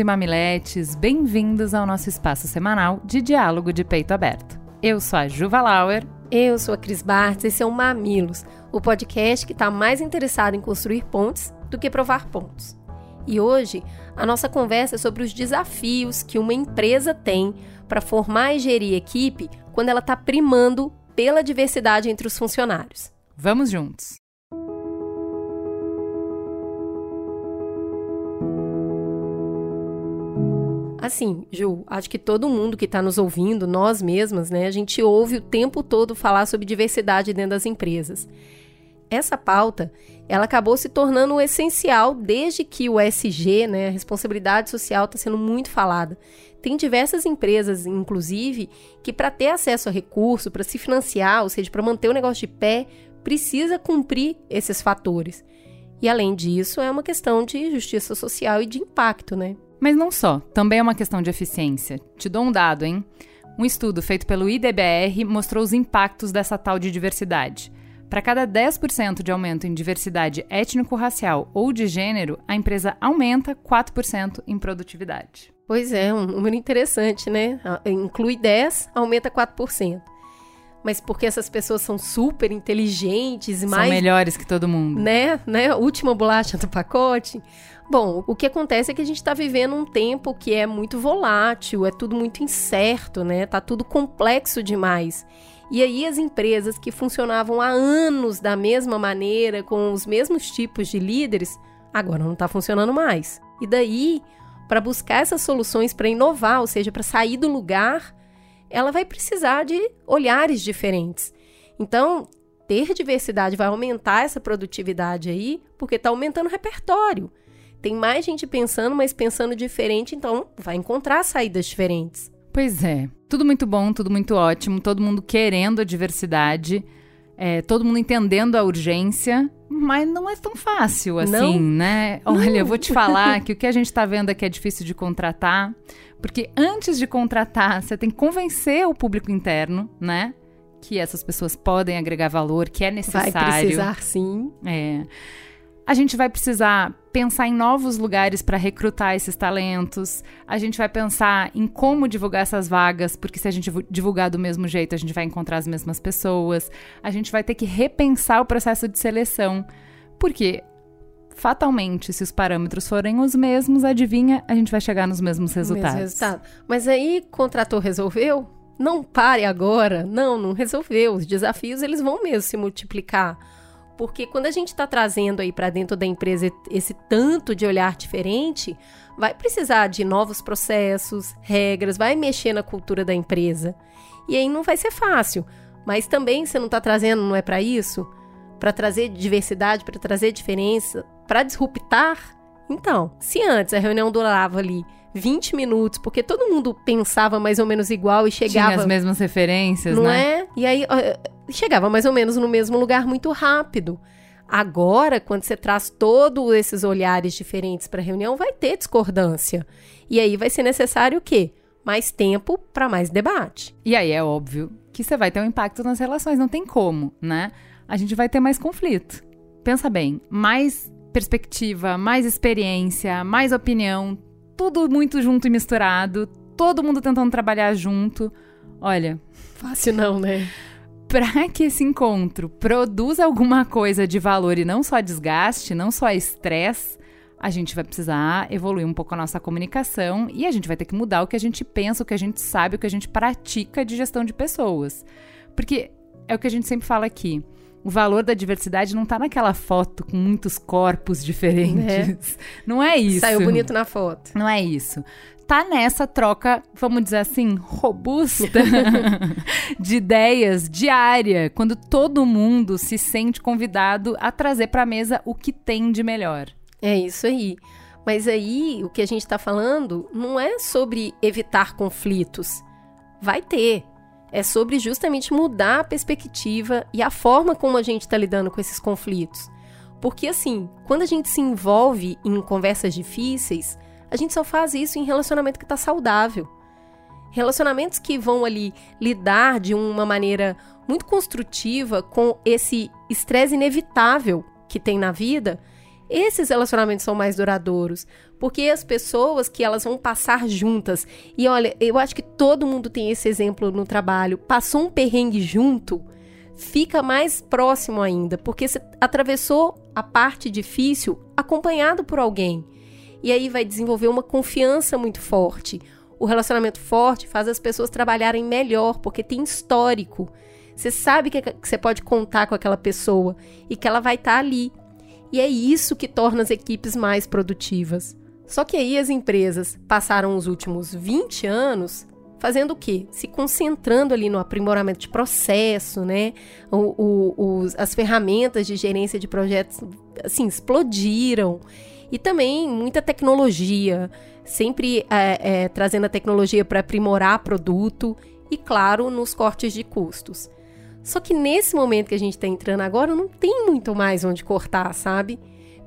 e mamiletes, bem-vindos ao nosso espaço semanal de diálogo de peito aberto. Eu sou a Juva Lauer. Eu sou a Cris Bartz, esse é o Mamilos, o podcast que está mais interessado em construir pontes do que provar pontos. E hoje, a nossa conversa é sobre os desafios que uma empresa tem para formar e gerir equipe quando ela está primando pela diversidade entre os funcionários. Vamos juntos! Assim, Ju, acho que todo mundo que está nos ouvindo, nós mesmas, né, a gente ouve o tempo todo falar sobre diversidade dentro das empresas. Essa pauta, ela acabou se tornando essencial desde que o SG, né, a responsabilidade social, está sendo muito falada. Tem diversas empresas, inclusive, que para ter acesso a recurso, para se financiar, ou seja, para manter o negócio de pé, precisa cumprir esses fatores. E além disso, é uma questão de justiça social e de impacto, né? Mas não só, também é uma questão de eficiência. Te dou um dado, hein? Um estudo feito pelo IDBR mostrou os impactos dessa tal de diversidade. Para cada 10% de aumento em diversidade étnico-racial ou de gênero, a empresa aumenta 4% em produtividade. Pois é, um número interessante, né? Inclui 10, aumenta 4%. Mas porque essas pessoas são super inteligentes e mais. São melhores que todo mundo. Né? né? Última bolacha do pacote. Bom, o que acontece é que a gente está vivendo um tempo que é muito volátil, é tudo muito incerto, né? Tá tudo complexo demais. E aí as empresas que funcionavam há anos da mesma maneira, com os mesmos tipos de líderes, agora não está funcionando mais. E daí, para buscar essas soluções para inovar, ou seja, para sair do lugar, ela vai precisar de olhares diferentes. Então, ter diversidade vai aumentar essa produtividade aí, porque está aumentando o repertório. Tem mais gente pensando, mas pensando diferente, então vai encontrar saídas diferentes. Pois é. Tudo muito bom, tudo muito ótimo, todo mundo querendo a diversidade, é, todo mundo entendendo a urgência, mas não é tão fácil assim, não? né? Olha, eu vou te falar que o que a gente está vendo aqui é difícil de contratar, porque antes de contratar, você tem que convencer o público interno, né? Que essas pessoas podem agregar valor, que é necessário. Vai precisar, sim. É. A gente vai precisar pensar em novos lugares para recrutar esses talentos. A gente vai pensar em como divulgar essas vagas, porque se a gente divulgar do mesmo jeito, a gente vai encontrar as mesmas pessoas. A gente vai ter que repensar o processo de seleção, porque fatalmente, se os parâmetros forem os mesmos, adivinha, a gente vai chegar nos mesmos resultados. Mesmo resultado. Mas aí, contratou, resolveu? Não pare agora. Não, não resolveu. Os desafios, eles vão mesmo se multiplicar porque quando a gente está trazendo aí para dentro da empresa esse tanto de olhar diferente, vai precisar de novos processos, regras, vai mexer na cultura da empresa. E aí não vai ser fácil. Mas também você não está trazendo, não é para isso? Para trazer diversidade, para trazer diferença, para disruptar? Então, se antes a reunião durava ali 20 minutos, porque todo mundo pensava mais ou menos igual e chegava. Tinha as mesmas referências, não né? é? E aí chegava mais ou menos no mesmo lugar muito rápido. Agora, quando você traz todos esses olhares diferentes para a reunião, vai ter discordância. E aí vai ser necessário o quê? Mais tempo para mais debate. E aí é óbvio que você vai ter um impacto nas relações, não tem como, né? A gente vai ter mais conflito. Pensa bem, mais perspectiva, mais experiência, mais opinião, tudo muito junto e misturado, todo mundo tentando trabalhar junto. Olha, fácil não, né? para que esse encontro produza alguma coisa de valor e não só desgaste, não só estresse, a gente vai precisar evoluir um pouco a nossa comunicação e a gente vai ter que mudar o que a gente pensa, o que a gente sabe, o que a gente pratica de gestão de pessoas. Porque é o que a gente sempre fala aqui. O valor da diversidade não está naquela foto com muitos corpos diferentes. É. Não é isso. Saiu bonito na foto. Não é isso tá nessa troca, vamos dizer assim, robusta de ideias diária, quando todo mundo se sente convidado a trazer para a mesa o que tem de melhor. É isso aí. Mas aí o que a gente está falando não é sobre evitar conflitos. Vai ter. É sobre justamente mudar a perspectiva e a forma como a gente está lidando com esses conflitos. Porque, assim, quando a gente se envolve em conversas difíceis, a gente só faz isso em relacionamento que está saudável. Relacionamentos que vão ali lidar de uma maneira muito construtiva com esse estresse inevitável que tem na vida, esses relacionamentos são mais duradouros, porque as pessoas que elas vão passar juntas. E olha, eu acho que todo mundo tem esse exemplo no trabalho. Passou um perrengue junto, fica mais próximo ainda, porque você atravessou a parte difícil acompanhado por alguém. E aí vai desenvolver uma confiança muito forte. O relacionamento forte faz as pessoas trabalharem melhor, porque tem histórico. Você sabe que, você pode contar com aquela pessoa e que ela vai estar tá ali e é isso que torna as equipes mais produtivas. Só que aí as empresas passaram os últimos 20 anos fazendo o quê? Se concentrando ali no aprimoramento de processo, né? O, o, os, as ferramentas de gerência de projetos, assim, explodiram. E também muita tecnologia, sempre é, é, trazendo a tecnologia para aprimorar produto e, claro, nos cortes de custos. Só que nesse momento que a gente está entrando agora, não tem muito mais onde cortar, sabe?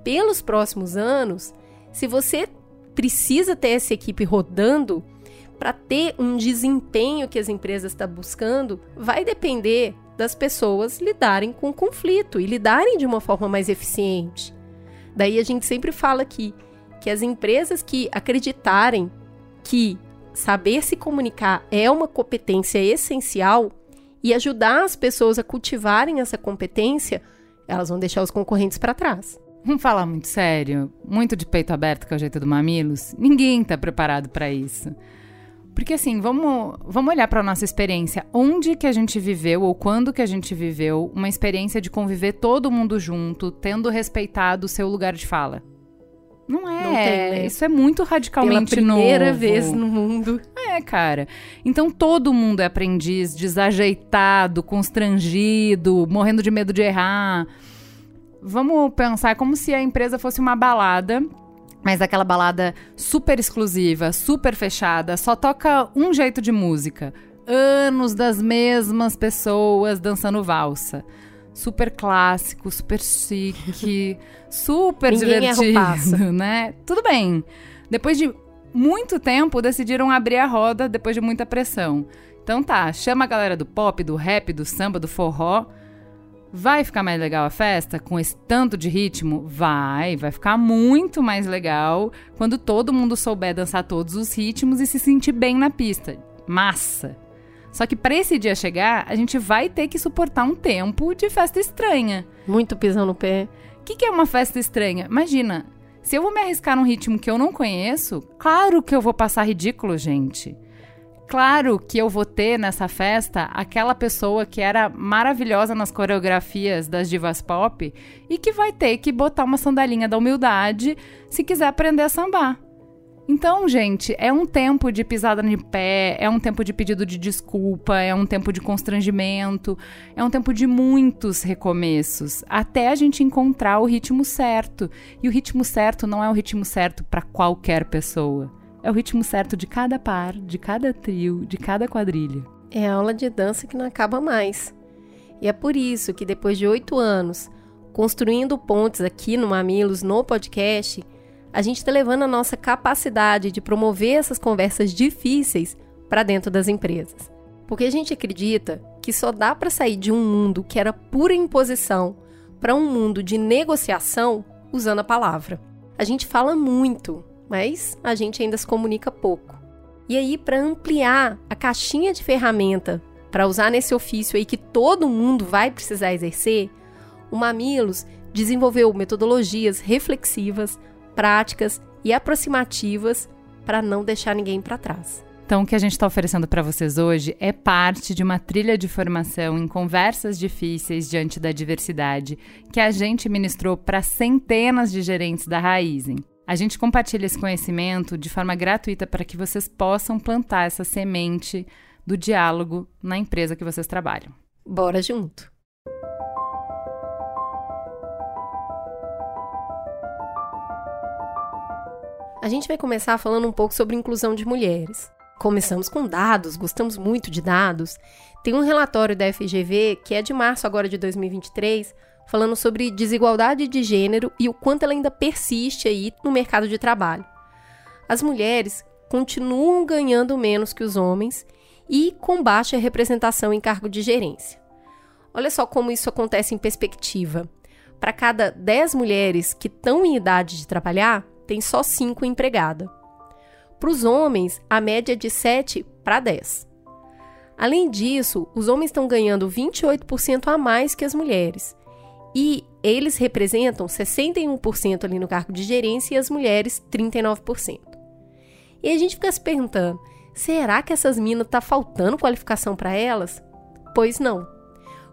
Pelos próximos anos, se você precisa ter essa equipe rodando para ter um desempenho que as empresas estão tá buscando, vai depender das pessoas lidarem com o conflito e lidarem de uma forma mais eficiente. Daí a gente sempre fala aqui que as empresas que acreditarem que saber se comunicar é uma competência essencial, e ajudar as pessoas a cultivarem essa competência, elas vão deixar os concorrentes para trás. Vamos falar muito sério, muito de peito aberto, que é o jeito do Mamilos. Ninguém está preparado para isso. Porque assim, vamos, vamos olhar para a nossa experiência. Onde que a gente viveu ou quando que a gente viveu uma experiência de conviver todo mundo junto, tendo respeitado o seu lugar de fala? Não é. Não tem, né? Isso é muito radicalmente Pela primeira novo. vez no mundo. É, cara. Então todo mundo é aprendiz, desajeitado, constrangido, morrendo de medo de errar. Vamos pensar como se a empresa fosse uma balada, mas aquela balada super exclusiva, super fechada, só toca um jeito de música. Anos das mesmas pessoas dançando valsa super clássico, super chique, super Ninguém divertido, né? Tudo bem. Depois de muito tempo, decidiram abrir a roda depois de muita pressão. Então tá, chama a galera do pop, do rap, do samba, do forró. Vai ficar mais legal a festa com esse tanto de ritmo? Vai, vai ficar muito mais legal quando todo mundo souber dançar todos os ritmos e se sentir bem na pista. Massa! Só que para esse dia chegar, a gente vai ter que suportar um tempo de festa estranha. Muito pisão no pé. O que, que é uma festa estranha? Imagina, se eu vou me arriscar num ritmo que eu não conheço, claro que eu vou passar ridículo, gente. Claro que eu vou ter nessa festa aquela pessoa que era maravilhosa nas coreografias das divas pop e que vai ter que botar uma sandalinha da humildade se quiser aprender a sambar. Então, gente, é um tempo de pisada no pé, é um tempo de pedido de desculpa, é um tempo de constrangimento, é um tempo de muitos recomeços, até a gente encontrar o ritmo certo. E o ritmo certo não é o ritmo certo para qualquer pessoa. É o ritmo certo de cada par, de cada trio, de cada quadrilha. É a aula de dança que não acaba mais. E é por isso que depois de oito anos, construindo pontes aqui no Mamilos, no podcast, a gente está levando a nossa capacidade de promover essas conversas difíceis para dentro das empresas. Porque a gente acredita que só dá para sair de um mundo que era pura imposição para um mundo de negociação usando a palavra. A gente fala muito, mas a gente ainda se comunica pouco. E aí, para ampliar a caixinha de ferramenta para usar nesse ofício aí que todo mundo vai precisar exercer, o Mamilos desenvolveu metodologias reflexivas práticas e aproximativas para não deixar ninguém para trás. Então, o que a gente está oferecendo para vocês hoje é parte de uma trilha de formação em conversas difíceis diante da diversidade que a gente ministrou para centenas de gerentes da Raizen. A gente compartilha esse conhecimento de forma gratuita para que vocês possam plantar essa semente do diálogo na empresa que vocês trabalham. Bora junto! A gente vai começar falando um pouco sobre inclusão de mulheres. começamos com dados, gostamos muito de dados. Tem um relatório da FGV, que é de março agora de 2023, falando sobre desigualdade de gênero e o quanto ela ainda persiste aí no mercado de trabalho. As mulheres continuam ganhando menos que os homens e com baixa representação em cargo de gerência. Olha só como isso acontece em perspectiva. Para cada 10 mulheres que estão em idade de trabalhar, tem só 5 empregadas. Para os homens, a média é de 7 para 10. Além disso, os homens estão ganhando 28% a mais que as mulheres. E eles representam 61% ali no cargo de gerência e as mulheres 39%. E a gente fica se perguntando: será que essas minas tá faltando qualificação para elas? Pois não.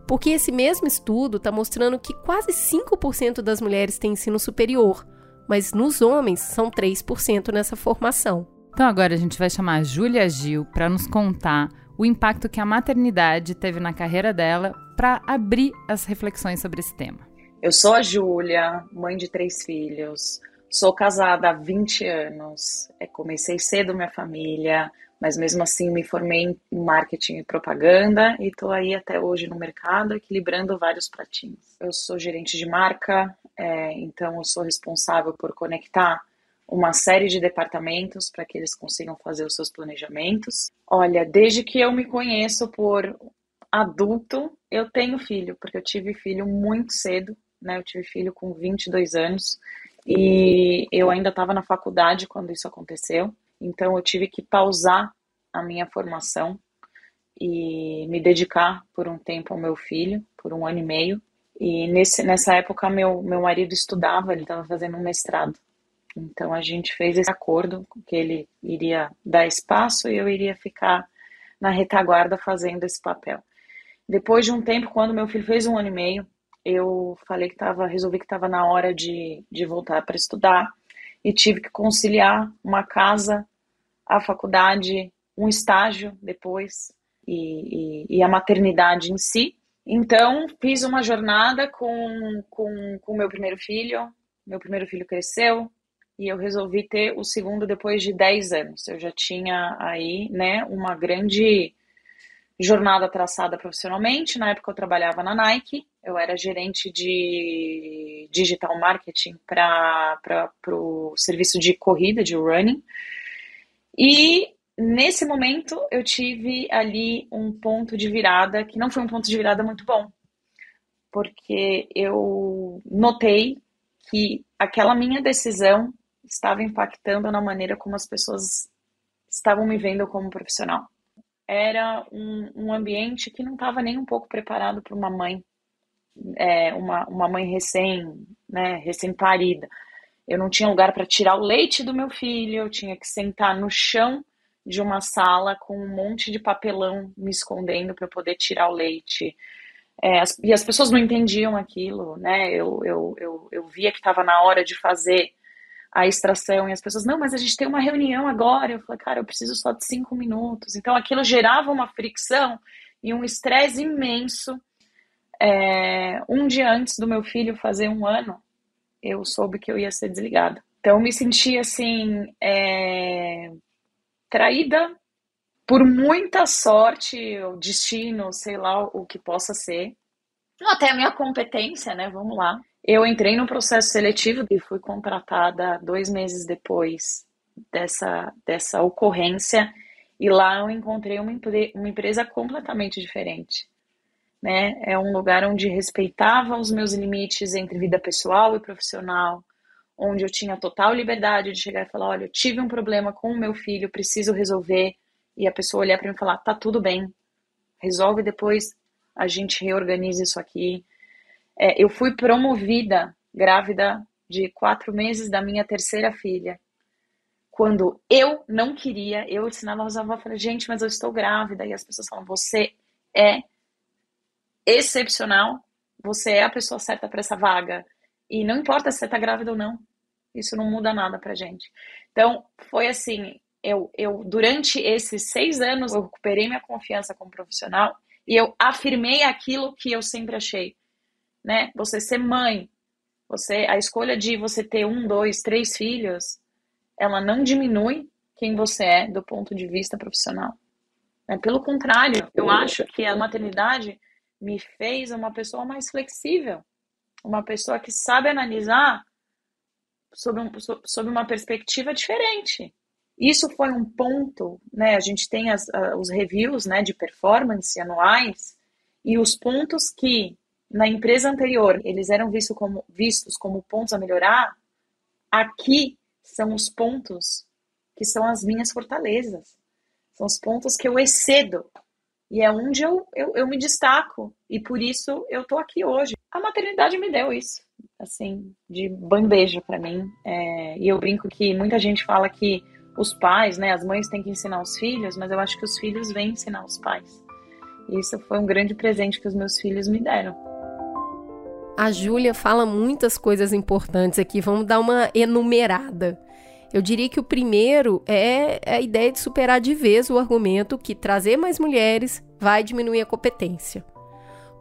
Porque esse mesmo estudo está mostrando que quase 5% das mulheres têm ensino superior, mas nos homens são 3% nessa formação. Então agora a gente vai chamar a Júlia Gil para nos contar o impacto que a maternidade teve na carreira dela para abrir as reflexões sobre esse tema. Eu sou a Júlia, mãe de três filhos, sou casada há 20 anos, é, comecei cedo minha família, mas mesmo assim me formei em marketing e propaganda e estou aí até hoje no mercado equilibrando vários pratinhos. Eu sou gerente de marca, é, então eu sou responsável por conectar uma série de departamentos para que eles consigam fazer os seus planejamentos. Olha, desde que eu me conheço por adulto, eu tenho filho, porque eu tive filho muito cedo, né? Eu tive filho com 22 anos e eu ainda estava na faculdade quando isso aconteceu. Então eu tive que pausar a minha formação e me dedicar por um tempo ao meu filho, por um ano e meio. E nesse, nessa época meu, meu marido estudava, ele estava fazendo um mestrado. Então a gente fez esse acordo que ele iria dar espaço e eu iria ficar na retaguarda fazendo esse papel. Depois de um tempo, quando meu filho fez um ano e meio, eu falei que estava, resolvi que estava na hora de, de voltar para estudar e tive que conciliar uma casa, a faculdade, um estágio depois e, e, e a maternidade em si. Então fiz uma jornada com com o meu primeiro filho. Meu primeiro filho cresceu, e eu resolvi ter o segundo depois de 10 anos. Eu já tinha aí, né, uma grande jornada traçada profissionalmente. Na época eu trabalhava na Nike, eu era gerente de digital marketing para o serviço de corrida, de running. E nesse momento eu tive ali um ponto de virada que não foi um ponto de virada muito bom, porque eu notei que aquela minha decisão estava impactando na maneira como as pessoas estavam me vendo como profissional. Era um, um ambiente que não estava nem um pouco preparado para uma mãe, é, uma, uma mãe recém, né, recém-parida. Eu não tinha lugar para tirar o leite do meu filho, eu tinha que sentar no chão de uma sala com um monte de papelão me escondendo para poder tirar o leite. É, as, e as pessoas não entendiam aquilo, né? Eu, eu, eu, eu via que estava na hora de fazer a extração e as pessoas, não, mas a gente tem uma reunião agora. Eu falei, cara, eu preciso só de cinco minutos. Então aquilo gerava uma fricção e um estresse imenso. É, um dia antes do meu filho fazer um ano, eu soube que eu ia ser desligada. Então eu me senti assim, é, traída por muita sorte, o destino, sei lá o que possa ser. Até a minha competência, né? Vamos lá. Eu entrei no processo seletivo e fui contratada dois meses depois dessa, dessa ocorrência, e lá eu encontrei uma, uma empresa completamente diferente. Né? É um lugar onde respeitava os meus limites entre vida pessoal e profissional, onde eu tinha total liberdade de chegar e falar: olha, eu tive um problema com o meu filho, preciso resolver. E a pessoa olhar para mim e falar: tá tudo bem, resolve depois, a gente reorganiza isso aqui. É, eu fui promovida grávida de quatro meses da minha terceira filha. Quando eu não queria, eu ensinava aos avós, falei, gente, mas eu estou grávida. E as pessoas falam, você é excepcional, você é a pessoa certa para essa vaga. E não importa se você está grávida ou não, isso não muda nada pra gente. Então, foi assim, eu, eu durante esses seis anos, eu recuperei minha confiança como profissional e eu afirmei aquilo que eu sempre achei né? Você ser mãe, você a escolha de você ter um, dois, três filhos, ela não diminui quem você é do ponto de vista profissional. É, pelo contrário, eu acho que a maternidade me fez uma pessoa mais flexível, uma pessoa que sabe analisar sob, um, sob uma perspectiva diferente. Isso foi um ponto, né? A gente tem as, os reviews né, de performance anuais e os pontos que na empresa anterior eles eram vistos como, vistos como pontos a melhorar, aqui são os pontos que são as minhas fortalezas. São os pontos que eu excedo. E é onde eu, eu, eu me destaco. E por isso eu tô aqui hoje. A maternidade me deu isso, assim, de bandeja para mim. É, e eu brinco que muita gente fala que os pais, né, as mães têm que ensinar os filhos, mas eu acho que os filhos vêm ensinar os pais. Isso foi um grande presente que os meus filhos me deram. A Júlia fala muitas coisas importantes aqui, vamos dar uma enumerada. Eu diria que o primeiro é a ideia de superar de vez o argumento que trazer mais mulheres vai diminuir a competência.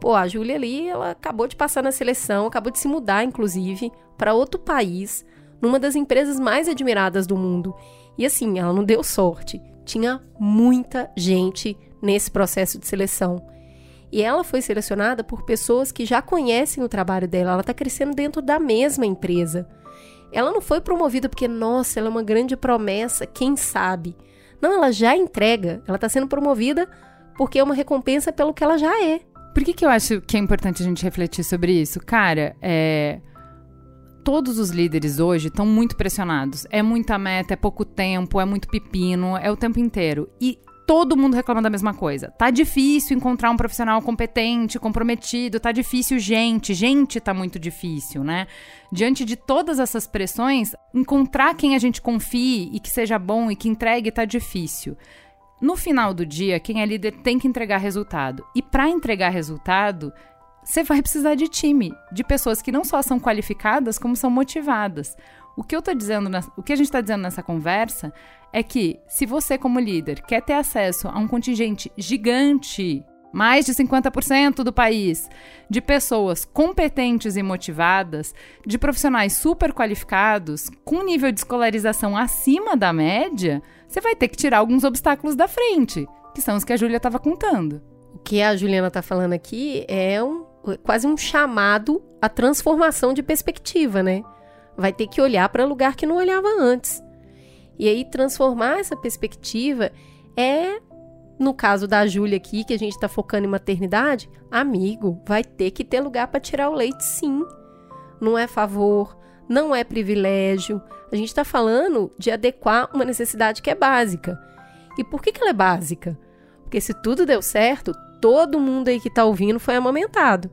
Pô, a Júlia ali, ela acabou de passar na seleção, acabou de se mudar, inclusive, para outro país, numa das empresas mais admiradas do mundo. E assim, ela não deu sorte. Tinha muita gente nesse processo de seleção. E ela foi selecionada por pessoas que já conhecem o trabalho dela. Ela está crescendo dentro da mesma empresa. Ela não foi promovida porque, nossa, ela é uma grande promessa, quem sabe? Não, ela já entrega. Ela está sendo promovida porque é uma recompensa pelo que ela já é. Por que, que eu acho que é importante a gente refletir sobre isso? Cara, é... todos os líderes hoje estão muito pressionados. É muita meta, é pouco tempo, é muito pepino, é o tempo inteiro. E todo mundo reclama da mesma coisa. Tá difícil encontrar um profissional competente, comprometido, tá difícil gente, gente tá muito difícil, né? Diante de todas essas pressões, encontrar quem a gente confie e que seja bom e que entregue tá difícil. No final do dia, quem é líder tem que entregar resultado. E para entregar resultado, você vai precisar de time, de pessoas que não só são qualificadas, como são motivadas. O que eu tô dizendo, o que a gente está dizendo nessa conversa é que se você como líder quer ter acesso a um contingente gigante, mais de 50% do país, de pessoas competentes e motivadas, de profissionais super qualificados, com nível de escolarização acima da média, você vai ter que tirar alguns obstáculos da frente, que são os que a Júlia estava contando. O que a Juliana está falando aqui é um, quase um chamado à transformação de perspectiva, né? vai ter que olhar para lugar que não olhava antes. E aí transformar essa perspectiva é, no caso da Júlia aqui, que a gente está focando em maternidade, amigo, vai ter que ter lugar para tirar o leite, sim. Não é favor, não é privilégio. A gente está falando de adequar uma necessidade que é básica. E por que, que ela é básica? Porque se tudo deu certo, todo mundo aí que está ouvindo foi amamentado.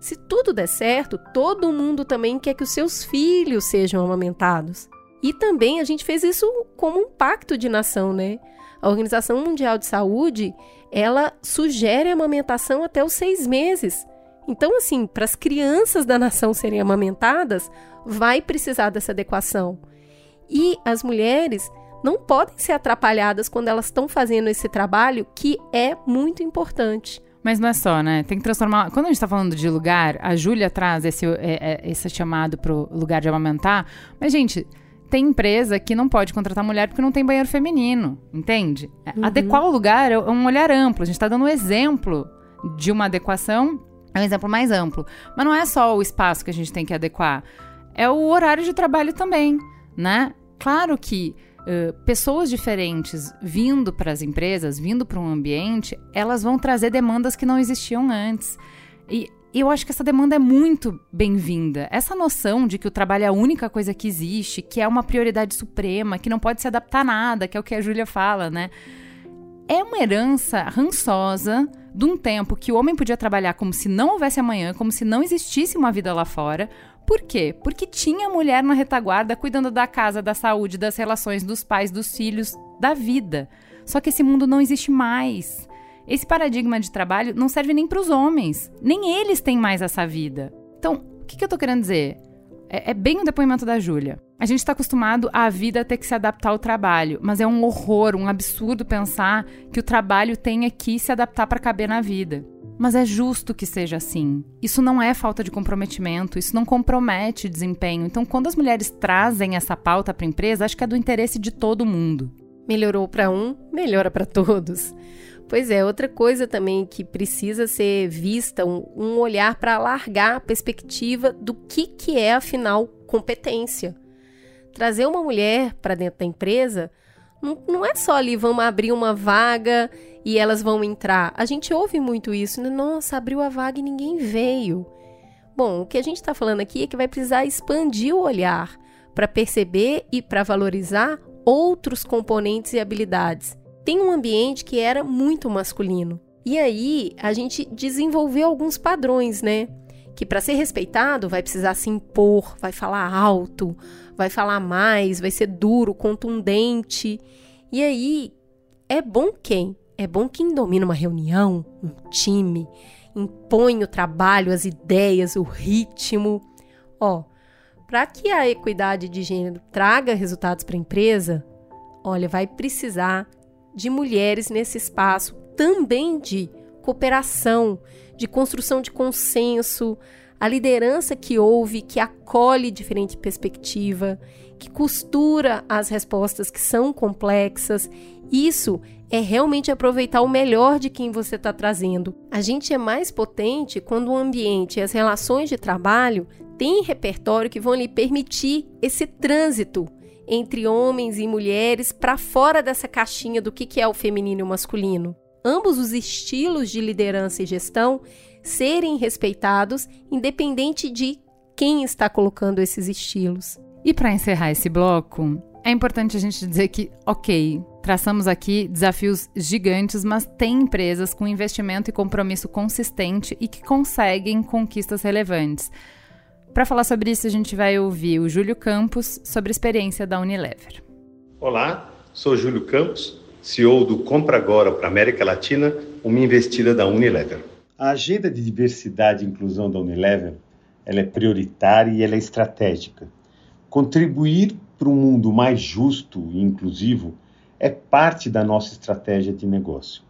Se tudo der certo, todo mundo também quer que os seus filhos sejam amamentados. E também a gente fez isso como um pacto de nação, né? A Organização Mundial de Saúde, ela sugere a amamentação até os seis meses. Então, assim, para as crianças da nação serem amamentadas, vai precisar dessa adequação. E as mulheres não podem ser atrapalhadas quando elas estão fazendo esse trabalho, que é muito importante. Mas não é só, né? Tem que transformar. Quando a gente tá falando de lugar, a Júlia traz esse, é, é, esse chamado pro lugar de amamentar. Mas, gente, tem empresa que não pode contratar mulher porque não tem banheiro feminino, entende? É, uhum. Adequar o lugar é um olhar amplo. A gente tá dando um exemplo de uma adequação, é um exemplo mais amplo. Mas não é só o espaço que a gente tem que adequar, é o horário de trabalho também, né? Claro que pessoas diferentes vindo para as empresas, vindo para um ambiente, elas vão trazer demandas que não existiam antes. E eu acho que essa demanda é muito bem-vinda. Essa noção de que o trabalho é a única coisa que existe, que é uma prioridade suprema, que não pode se adaptar a nada, que é o que a Júlia fala, né? É uma herança rançosa de um tempo que o homem podia trabalhar como se não houvesse amanhã, como se não existisse uma vida lá fora, por quê? Porque tinha mulher na retaguarda cuidando da casa, da saúde, das relações dos pais, dos filhos, da vida. Só que esse mundo não existe mais. Esse paradigma de trabalho não serve nem para os homens. Nem eles têm mais essa vida. Então, o que, que eu tô querendo dizer? É, é bem o depoimento da Júlia. A gente está acostumado à vida ter que se adaptar ao trabalho, mas é um horror, um absurdo pensar que o trabalho tenha que se adaptar para caber na vida. Mas é justo que seja assim. Isso não é falta de comprometimento, isso não compromete desempenho. Então, quando as mulheres trazem essa pauta para a empresa, acho que é do interesse de todo mundo. Melhorou para um, melhora para todos. Pois é, outra coisa também que precisa ser vista, um, um olhar para alargar a perspectiva do que, que é, afinal, competência. Trazer uma mulher para dentro da empresa não, não, é só ali, vamos abrir uma vaga e elas vão entrar. A gente ouve muito isso, né? Nossa, abriu a vaga e ninguém veio. Bom, o que a gente está falando aqui é que vai precisar expandir o olhar para perceber e para valorizar outros componentes e habilidades tem um ambiente que era muito masculino. E aí a gente desenvolveu alguns padrões, né? Que para ser respeitado vai precisar se impor, vai falar alto, vai falar mais, vai ser duro, contundente. E aí é bom quem? É bom quem domina uma reunião, um time, impõe o trabalho, as ideias, o ritmo. Ó, para que a equidade de gênero traga resultados para a empresa, olha, vai precisar de mulheres nesse espaço, também de cooperação, de construção de consenso, a liderança que ouve, que acolhe diferente perspectiva, que costura as respostas que são complexas. Isso é realmente aproveitar o melhor de quem você está trazendo. A gente é mais potente quando o ambiente e as relações de trabalho têm repertório que vão lhe permitir esse trânsito entre homens e mulheres para fora dessa caixinha do que é o feminino e o masculino. Ambos os estilos de liderança e gestão serem respeitados, independente de quem está colocando esses estilos. E para encerrar esse bloco, é importante a gente dizer que, ok, traçamos aqui desafios gigantes, mas tem empresas com investimento e compromisso consistente e que conseguem conquistas relevantes. Para falar sobre isso, a gente vai ouvir o Júlio Campos sobre a experiência da Unilever. Olá, sou Júlio Campos, CEO do Compra Agora para América Latina, uma investida da Unilever. A agenda de diversidade e inclusão da Unilever ela é prioritária e ela é estratégica. Contribuir para um mundo mais justo e inclusivo é parte da nossa estratégia de negócio.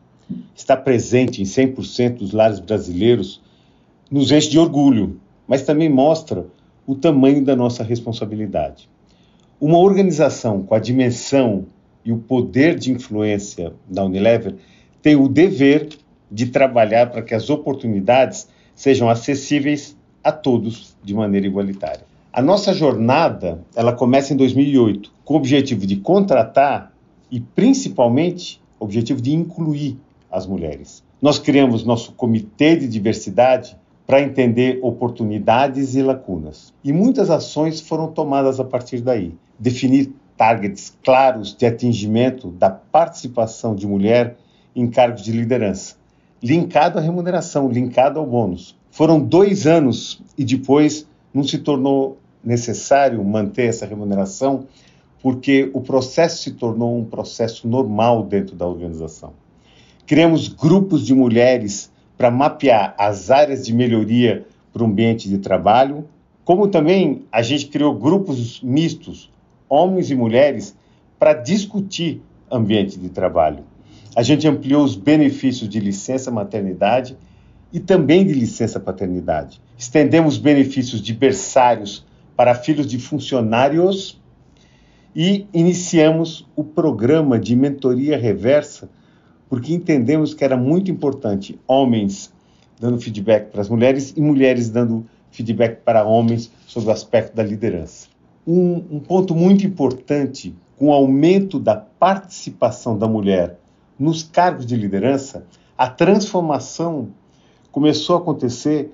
Está presente em 100% dos lares brasileiros nos enche de orgulho mas também mostra o tamanho da nossa responsabilidade. Uma organização com a dimensão e o poder de influência da Unilever tem o dever de trabalhar para que as oportunidades sejam acessíveis a todos de maneira igualitária. A nossa jornada, ela começa em 2008, com o objetivo de contratar e principalmente objetivo de incluir as mulheres. Nós criamos nosso comitê de diversidade para entender oportunidades e lacunas. E muitas ações foram tomadas a partir daí. Definir targets claros de atingimento da participação de mulher em cargos de liderança, linkado à remuneração, linkado ao bônus. Foram dois anos e depois não se tornou necessário manter essa remuneração porque o processo se tornou um processo normal dentro da organização. Criamos grupos de mulheres para mapear as áreas de melhoria para o ambiente de trabalho, como também a gente criou grupos mistos, homens e mulheres, para discutir ambiente de trabalho. A gente ampliou os benefícios de licença maternidade e também de licença paternidade. Estendemos benefícios de berçários para filhos de funcionários e iniciamos o programa de mentoria reversa porque entendemos que era muito importante homens dando feedback para as mulheres e mulheres dando feedback para homens sobre o aspecto da liderança. Um, um ponto muito importante, com o aumento da participação da mulher nos cargos de liderança, a transformação começou a acontecer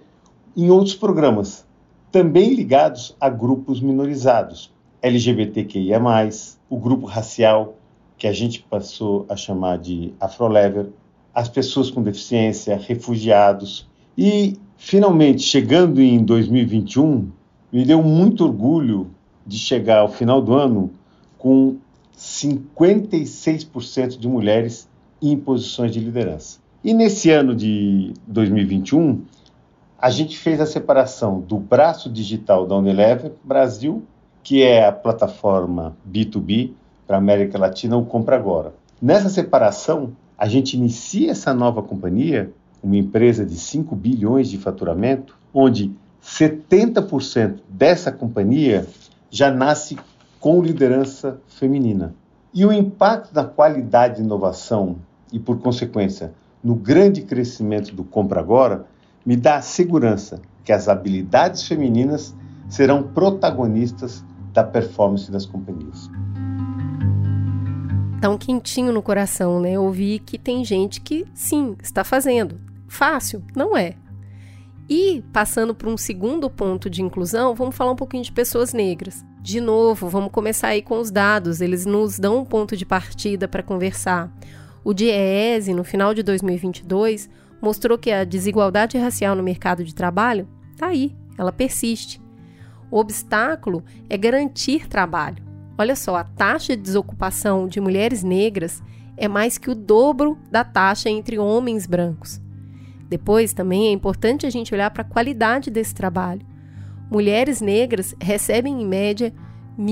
em outros programas, também ligados a grupos minorizados, LGBTQIA+, o grupo racial, que a gente passou a chamar de Afrolever, as pessoas com deficiência, refugiados. E, finalmente, chegando em 2021, me deu muito orgulho de chegar ao final do ano com 56% de mulheres em posições de liderança. E nesse ano de 2021, a gente fez a separação do braço digital da Unilever Brasil, que é a plataforma B2B, para a América Latina o Compra Agora. Nessa separação, a gente inicia essa nova companhia, uma empresa de 5 bilhões de faturamento, onde 70% dessa companhia já nasce com liderança feminina. E o impacto na qualidade de inovação e, por consequência, no grande crescimento do compra agora, me dá a segurança que as habilidades femininas serão protagonistas da performance das companhias. Tá um quentinho no coração, né? Ouvir que tem gente que sim, está fazendo. Fácil? Não é. E passando para um segundo ponto de inclusão, vamos falar um pouquinho de pessoas negras. De novo, vamos começar aí com os dados, eles nos dão um ponto de partida para conversar. O DIEESE, no final de 2022, mostrou que a desigualdade racial no mercado de trabalho está aí, ela persiste. O obstáculo é garantir trabalho. Olha só, a taxa de desocupação de mulheres negras é mais que o dobro da taxa entre homens brancos. Depois, também é importante a gente olhar para a qualidade desse trabalho. Mulheres negras recebem, em média, R$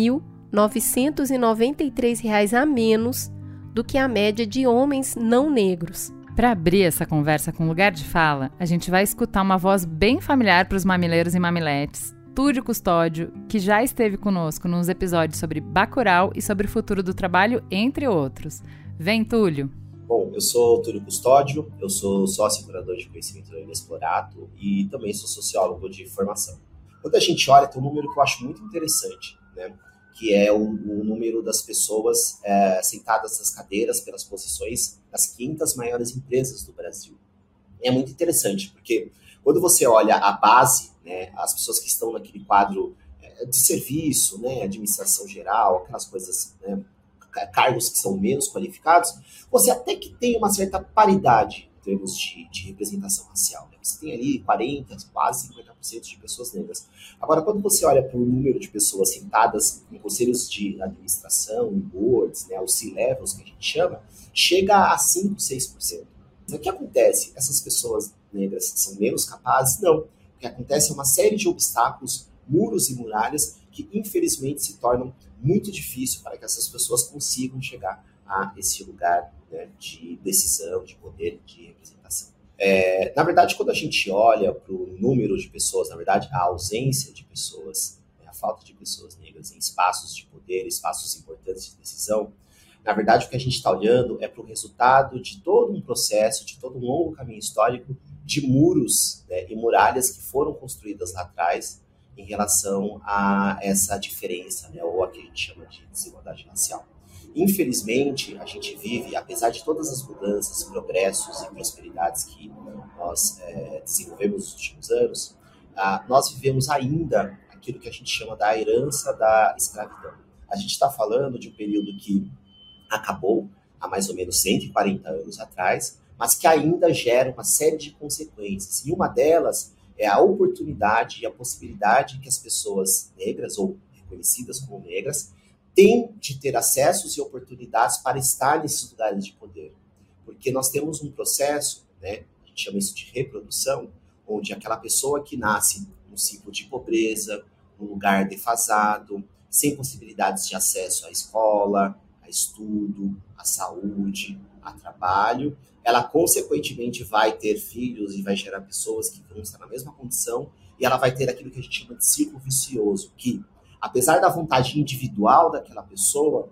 1.993 a menos do que a média de homens não negros. Para abrir essa conversa com lugar de fala, a gente vai escutar uma voz bem familiar para os mamileiros e mamiletes, Túlio Custódio, que já esteve conosco nos episódios sobre Bacurau e sobre o futuro do trabalho, entre outros. Vem, Túlio! Bom, eu sou Túlio Custódio, eu sou sócio curador de conhecimento inexplorado e também sou sociólogo de formação. Quando a gente olha, tem um número que eu acho muito interessante, né? que é o, o número das pessoas é, sentadas nas cadeiras pelas posições das 500 maiores empresas do Brasil. É muito interessante, porque quando você olha a base, né, as pessoas que estão naquele quadro é, de serviço, né, administração geral, aquelas coisas, né, cargos que são menos qualificados, você até que tem uma certa paridade em termos de, de representação racial. Né? Você tem ali 40, quase 50% de pessoas negras. Agora, quando você olha para o número de pessoas sentadas em conselhos de administração, em boards, né, os C-levels que a gente chama, chega a 5, 6%. O que acontece? Essas pessoas negras são menos capazes? Não. Que acontece uma série de obstáculos, muros e muralhas que infelizmente se tornam muito difícil para que essas pessoas consigam chegar a esse lugar né, de decisão, de poder, de representação. É, na verdade, quando a gente olha para o número de pessoas, na verdade, a ausência de pessoas, né, a falta de pessoas negras em espaços de poder, espaços importantes de decisão, na verdade, o que a gente está olhando é para o resultado de todo um processo, de todo um longo caminho histórico de muros né, e muralhas que foram construídas lá atrás em relação a essa diferença, né, ou a que a gente chama de desigualdade racial. Infelizmente, a gente vive, apesar de todas as mudanças, progressos e prosperidades que nós é, desenvolvemos nos últimos anos, nós vivemos ainda aquilo que a gente chama da herança da escravidão. A gente está falando de um período que acabou há mais ou menos 140 anos atrás, mas que ainda gera uma série de consequências. E uma delas é a oportunidade e a possibilidade que as pessoas negras ou reconhecidas como negras tem de ter acessos e oportunidades para estar nesses lugares de poder. Porque nós temos um processo, né, a gente chama isso de reprodução, onde aquela pessoa que nasce num ciclo de pobreza, num lugar defasado, sem possibilidades de acesso à escola, a estudo, à saúde, a trabalho, ela consequentemente vai ter filhos e vai gerar pessoas que vão estar na mesma condição e ela vai ter aquilo que a gente chama de ciclo vicioso, que apesar da vontade individual daquela pessoa,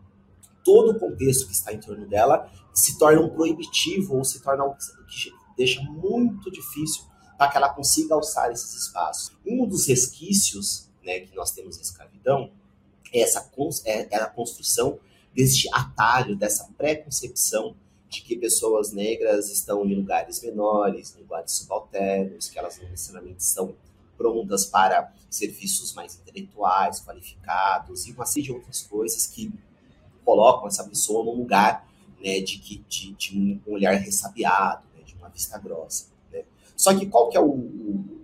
todo o contexto que está em torno dela se torna um proibitivo ou se torna algo que deixa muito difícil para que ela consiga alçar esses espaços. Um dos resquícios né, que nós temos na escravidão é, essa, é, é a construção deste atalho, dessa preconcepção de que pessoas negras estão em lugares menores, em lugares subalternos, que elas não necessariamente estão prontas para serviços mais intelectuais, qualificados e uma série de outras coisas que colocam essa pessoa num lugar né, de, de, de um olhar ressabiado, né, de uma vista grossa. Né? Só que qual que é o, o,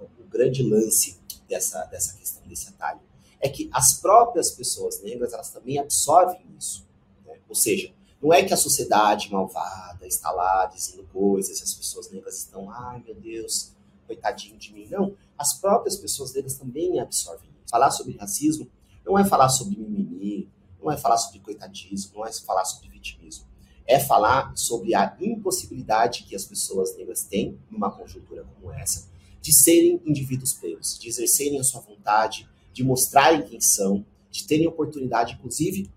o, grande lance dessa, dessa questão, desse atalho? É que as próprias pessoas negras, elas também absorvem isso. Né? Ou seja, não é que a sociedade malvada está lá dizendo coisas e as pessoas negras estão, ai meu Deus, coitadinho de mim. Não, as próprias pessoas negras também absorvem isso. Falar sobre racismo não é falar sobre mimimi, não é falar sobre coitadismo, não é falar sobre vitimismo. É falar sobre a impossibilidade que as pessoas negras têm, numa conjuntura como essa, de serem indivíduos plenos, de exercerem a sua vontade, de mostrarem quem são, de terem oportunidade, inclusive,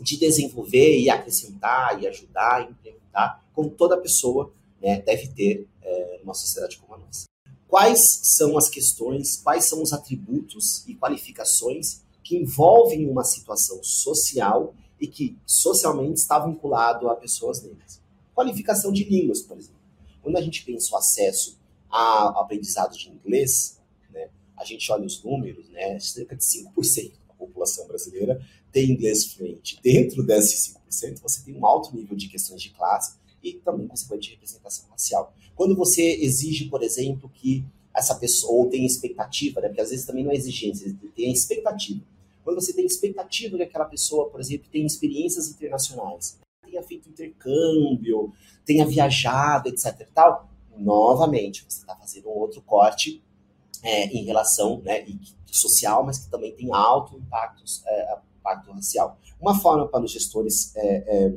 de desenvolver e acrescentar e ajudar e implementar, como toda pessoa né, deve ter é, numa sociedade como a nossa. Quais são as questões, quais são os atributos e qualificações que envolvem uma situação social e que socialmente está vinculado a pessoas negras? Qualificação de línguas, por exemplo. Quando a gente pensa o acesso ao aprendizado de inglês, né, a gente olha os números, né, cerca de 5% da população brasileira tem inglês fluente. Dentro desses 5%, você tem um alto nível de questões de classe e também, consequentemente, de representação racial. Quando você exige, por exemplo, que essa pessoa, ou tem expectativa, né, porque às vezes também não é exigência, tem expectativa. Quando você tem expectativa que aquela pessoa, por exemplo, tenha experiências internacionais, tenha feito intercâmbio, tenha viajado, etc tal, novamente, você está fazendo um outro corte é, em relação né, social, mas que também tem alto impacto, é, impacto racial. Uma forma para os gestores é, é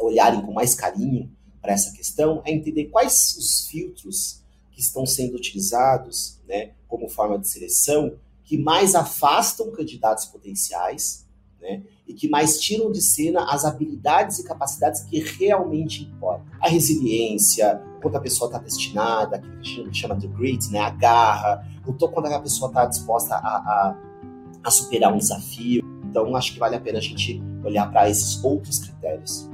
olharem com mais carinho para essa questão é entender quais os filtros que estão sendo utilizados né, como forma de seleção que mais afastam candidatos potenciais né, e que mais tiram de cena as habilidades e capacidades que realmente importam. A resiliência, quando a pessoa está destinada, que a gente chama de grit, né, a garra, quando a pessoa está disposta a, a, a superar um desafio. Então, acho que vale a pena a gente olhar para esses outros critérios.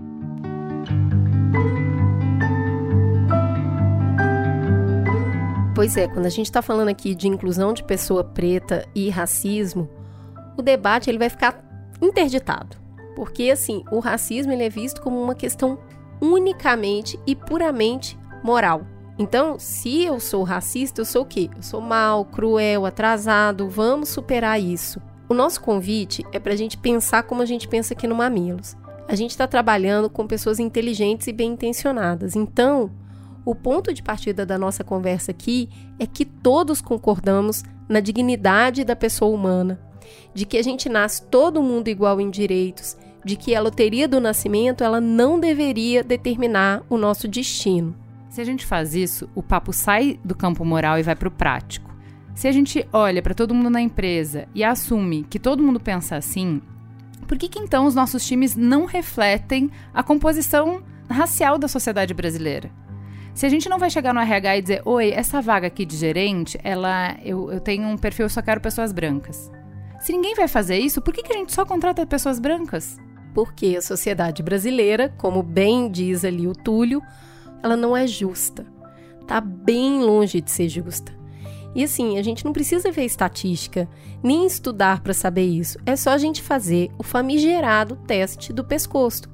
Pois é, quando a gente está falando aqui de inclusão de pessoa preta e racismo, o debate ele vai ficar interditado. Porque, assim, o racismo ele é visto como uma questão unicamente e puramente moral. Então, se eu sou racista, eu sou o quê? Eu sou mal, cruel, atrasado, vamos superar isso. O nosso convite é para a gente pensar como a gente pensa aqui no Mamilos. A gente está trabalhando com pessoas inteligentes e bem intencionadas. Então, o ponto de partida da nossa conversa aqui é que todos concordamos na dignidade da pessoa humana, de que a gente nasce todo mundo igual em direitos, de que a loteria do nascimento ela não deveria determinar o nosso destino. Se a gente faz isso, o papo sai do campo moral e vai para o prático. Se a gente olha para todo mundo na empresa e assume que todo mundo pensa assim, por que, que então os nossos times não refletem a composição racial da sociedade brasileira? Se a gente não vai chegar no RH e dizer, oi, essa vaga aqui de gerente, ela, eu, eu tenho um perfil, eu só quero pessoas brancas. Se ninguém vai fazer isso, por que, que a gente só contrata pessoas brancas? Porque a sociedade brasileira, como bem diz ali o Túlio, ela não é justa. Tá bem longe de ser justa. E assim, a gente não precisa ver estatística, nem estudar para saber isso. É só a gente fazer o famigerado teste do pescoço.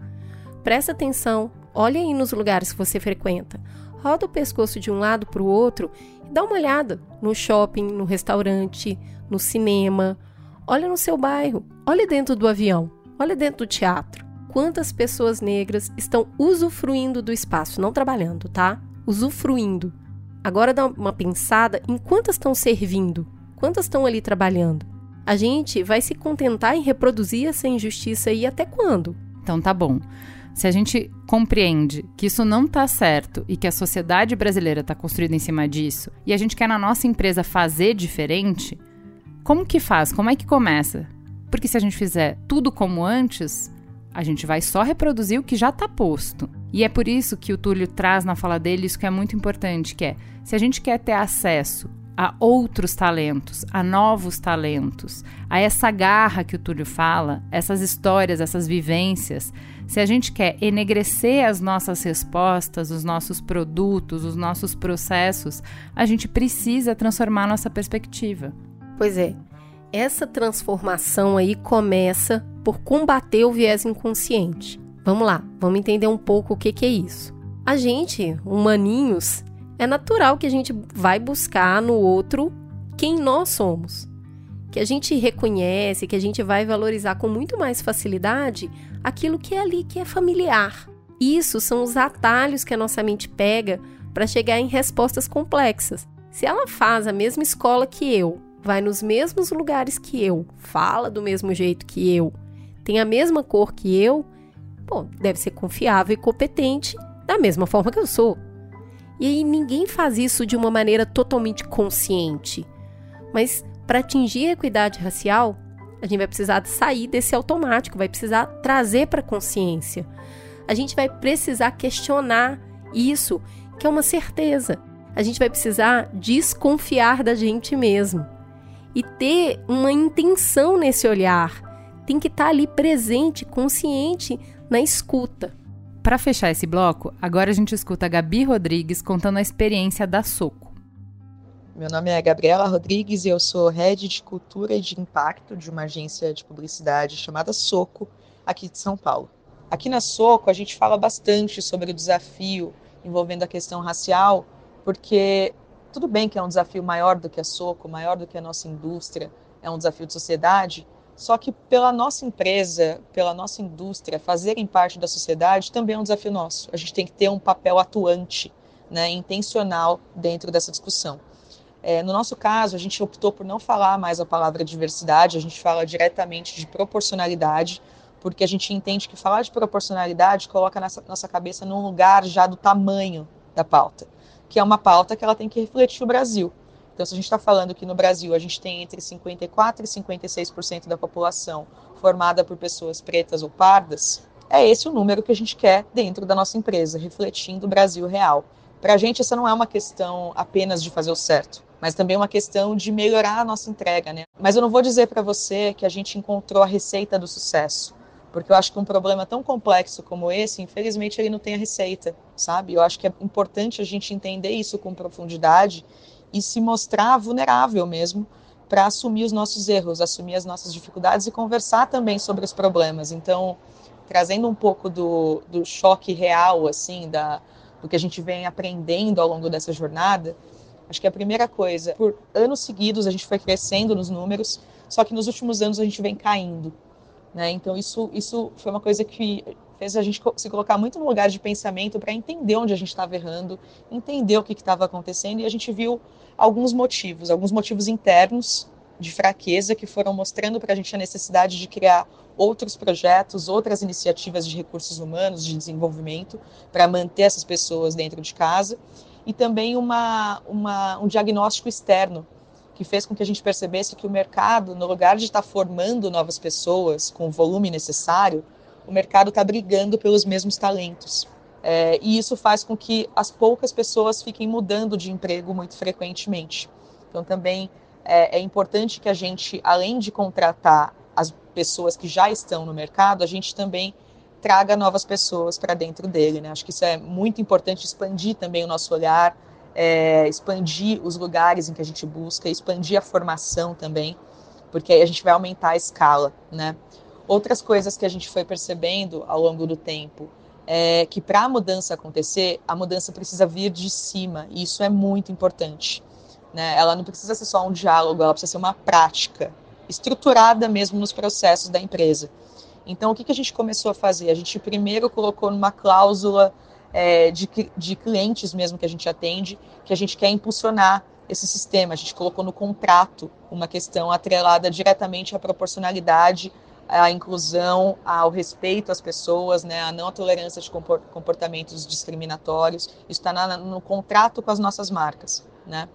Presta atenção, olha aí nos lugares que você frequenta roda o pescoço de um lado para o outro e dá uma olhada no shopping, no restaurante, no cinema. Olha no seu bairro, olha dentro do avião, olha dentro do teatro. Quantas pessoas negras estão usufruindo do espaço, não trabalhando, tá? Usufruindo. Agora dá uma pensada em quantas estão servindo, quantas estão ali trabalhando. A gente vai se contentar em reproduzir essa injustiça aí até quando? Então tá bom. Se a gente compreende que isso não está certo e que a sociedade brasileira está construída em cima disso, e a gente quer na nossa empresa fazer diferente, como que faz? Como é que começa? Porque se a gente fizer tudo como antes, a gente vai só reproduzir o que já está posto. E é por isso que o Túlio traz na fala dele isso que é muito importante, que é, se a gente quer ter acesso a outros talentos, a novos talentos, a essa garra que o Túlio fala, essas histórias, essas vivências. Se a gente quer enegrecer as nossas respostas, os nossos produtos, os nossos processos, a gente precisa transformar nossa perspectiva. Pois é. Essa transformação aí começa por combater o viés inconsciente. Vamos lá, vamos entender um pouco o que, que é isso. A gente, humaninhos, é natural que a gente vai buscar no outro quem nós somos. Que a gente reconhece, que a gente vai valorizar com muito mais facilidade aquilo que é ali, que é familiar. Isso são os atalhos que a nossa mente pega para chegar em respostas complexas. Se ela faz a mesma escola que eu, vai nos mesmos lugares que eu, fala do mesmo jeito que eu, tem a mesma cor que eu, bom, deve ser confiável e competente da mesma forma que eu sou. E aí ninguém faz isso de uma maneira totalmente consciente. Mas para atingir a equidade racial, A gente vai precisar sair desse automático, vai precisar trazer para consciência. A gente vai precisar questionar isso, que é uma certeza. A gente vai precisar desconfiar da gente mesmo e ter uma intenção nesse olhar. Tem que estar tá ali presente, consciente na escuta. Para fechar esse bloco, agora a gente escuta a Gabi Rodrigues contando a experiência da Soco. Meu nome é Gabriela Rodrigues e eu sou head de cultura e de impacto de uma agência de publicidade chamada Soco, aqui de São Paulo. Aqui na Soco a gente fala bastante sobre o desafio envolvendo a questão racial, porque tudo bem que é um desafio maior do que a Soco, maior do que a nossa indústria, é um desafio de sociedade, só que pela nossa empresa, pela nossa indústria, fazerem parte da sociedade também é um desafio nosso. A gente tem que ter um papel atuante, né, intencional dentro dessa discussão. É, no nosso caso, a gente optou por não falar mais a palavra diversidade, a gente fala diretamente de proporcionalidade, porque a gente entende que falar de proporcionalidade coloca nossa, nossa cabeça num lugar já do tamanho da pauta, que é uma pauta que ela tem que refletir o Brasil. Então, se a gente está falando que no Brasil a gente tem entre 54% e 56% da população formada por pessoas pretas ou pardas, é esse o número que a gente quer dentro da nossa empresa, refletindo o Brasil real. Para a gente, essa não é uma questão apenas de fazer o certo mas também uma questão de melhorar a nossa entrega, né? Mas eu não vou dizer para você que a gente encontrou a receita do sucesso, porque eu acho que um problema tão complexo como esse, infelizmente, ele não tem a receita, sabe? Eu acho que é importante a gente entender isso com profundidade e se mostrar vulnerável mesmo para assumir os nossos erros, assumir as nossas dificuldades e conversar também sobre os problemas. Então, trazendo um pouco do, do choque real, assim, da, do que a gente vem aprendendo ao longo dessa jornada, Acho que a primeira coisa, por anos seguidos a gente foi crescendo nos números, só que nos últimos anos a gente vem caindo. Né? Então isso, isso foi uma coisa que fez a gente se colocar muito no lugar de pensamento para entender onde a gente estava errando, entender o que estava acontecendo e a gente viu alguns motivos, alguns motivos internos de fraqueza que foram mostrando para a gente a necessidade de criar outros projetos, outras iniciativas de recursos humanos, de desenvolvimento, para manter essas pessoas dentro de casa e também uma, uma, um diagnóstico externo que fez com que a gente percebesse que o mercado, no lugar de estar formando novas pessoas com o volume necessário, o mercado está brigando pelos mesmos talentos. É, e isso faz com que as poucas pessoas fiquem mudando de emprego muito frequentemente. Então, também é, é importante que a gente, além de contratar as pessoas que já estão no mercado, a gente também traga novas pessoas para dentro dele. Né? Acho que isso é muito importante, expandir também o nosso olhar, é, expandir os lugares em que a gente busca, expandir a formação também, porque aí a gente vai aumentar a escala. Né? Outras coisas que a gente foi percebendo ao longo do tempo é que para a mudança acontecer, a mudança precisa vir de cima, e isso é muito importante. Né? Ela não precisa ser só um diálogo, ela precisa ser uma prática, estruturada mesmo nos processos da empresa. Então, o que, que a gente começou a fazer? A gente primeiro colocou numa cláusula é, de, de clientes mesmo que a gente atende, que a gente quer impulsionar esse sistema. A gente colocou no contrato uma questão atrelada diretamente à proporcionalidade, à inclusão, ao respeito às pessoas, né, à não tolerância de comportamentos discriminatórios. Isso está no contrato com as nossas marcas, né?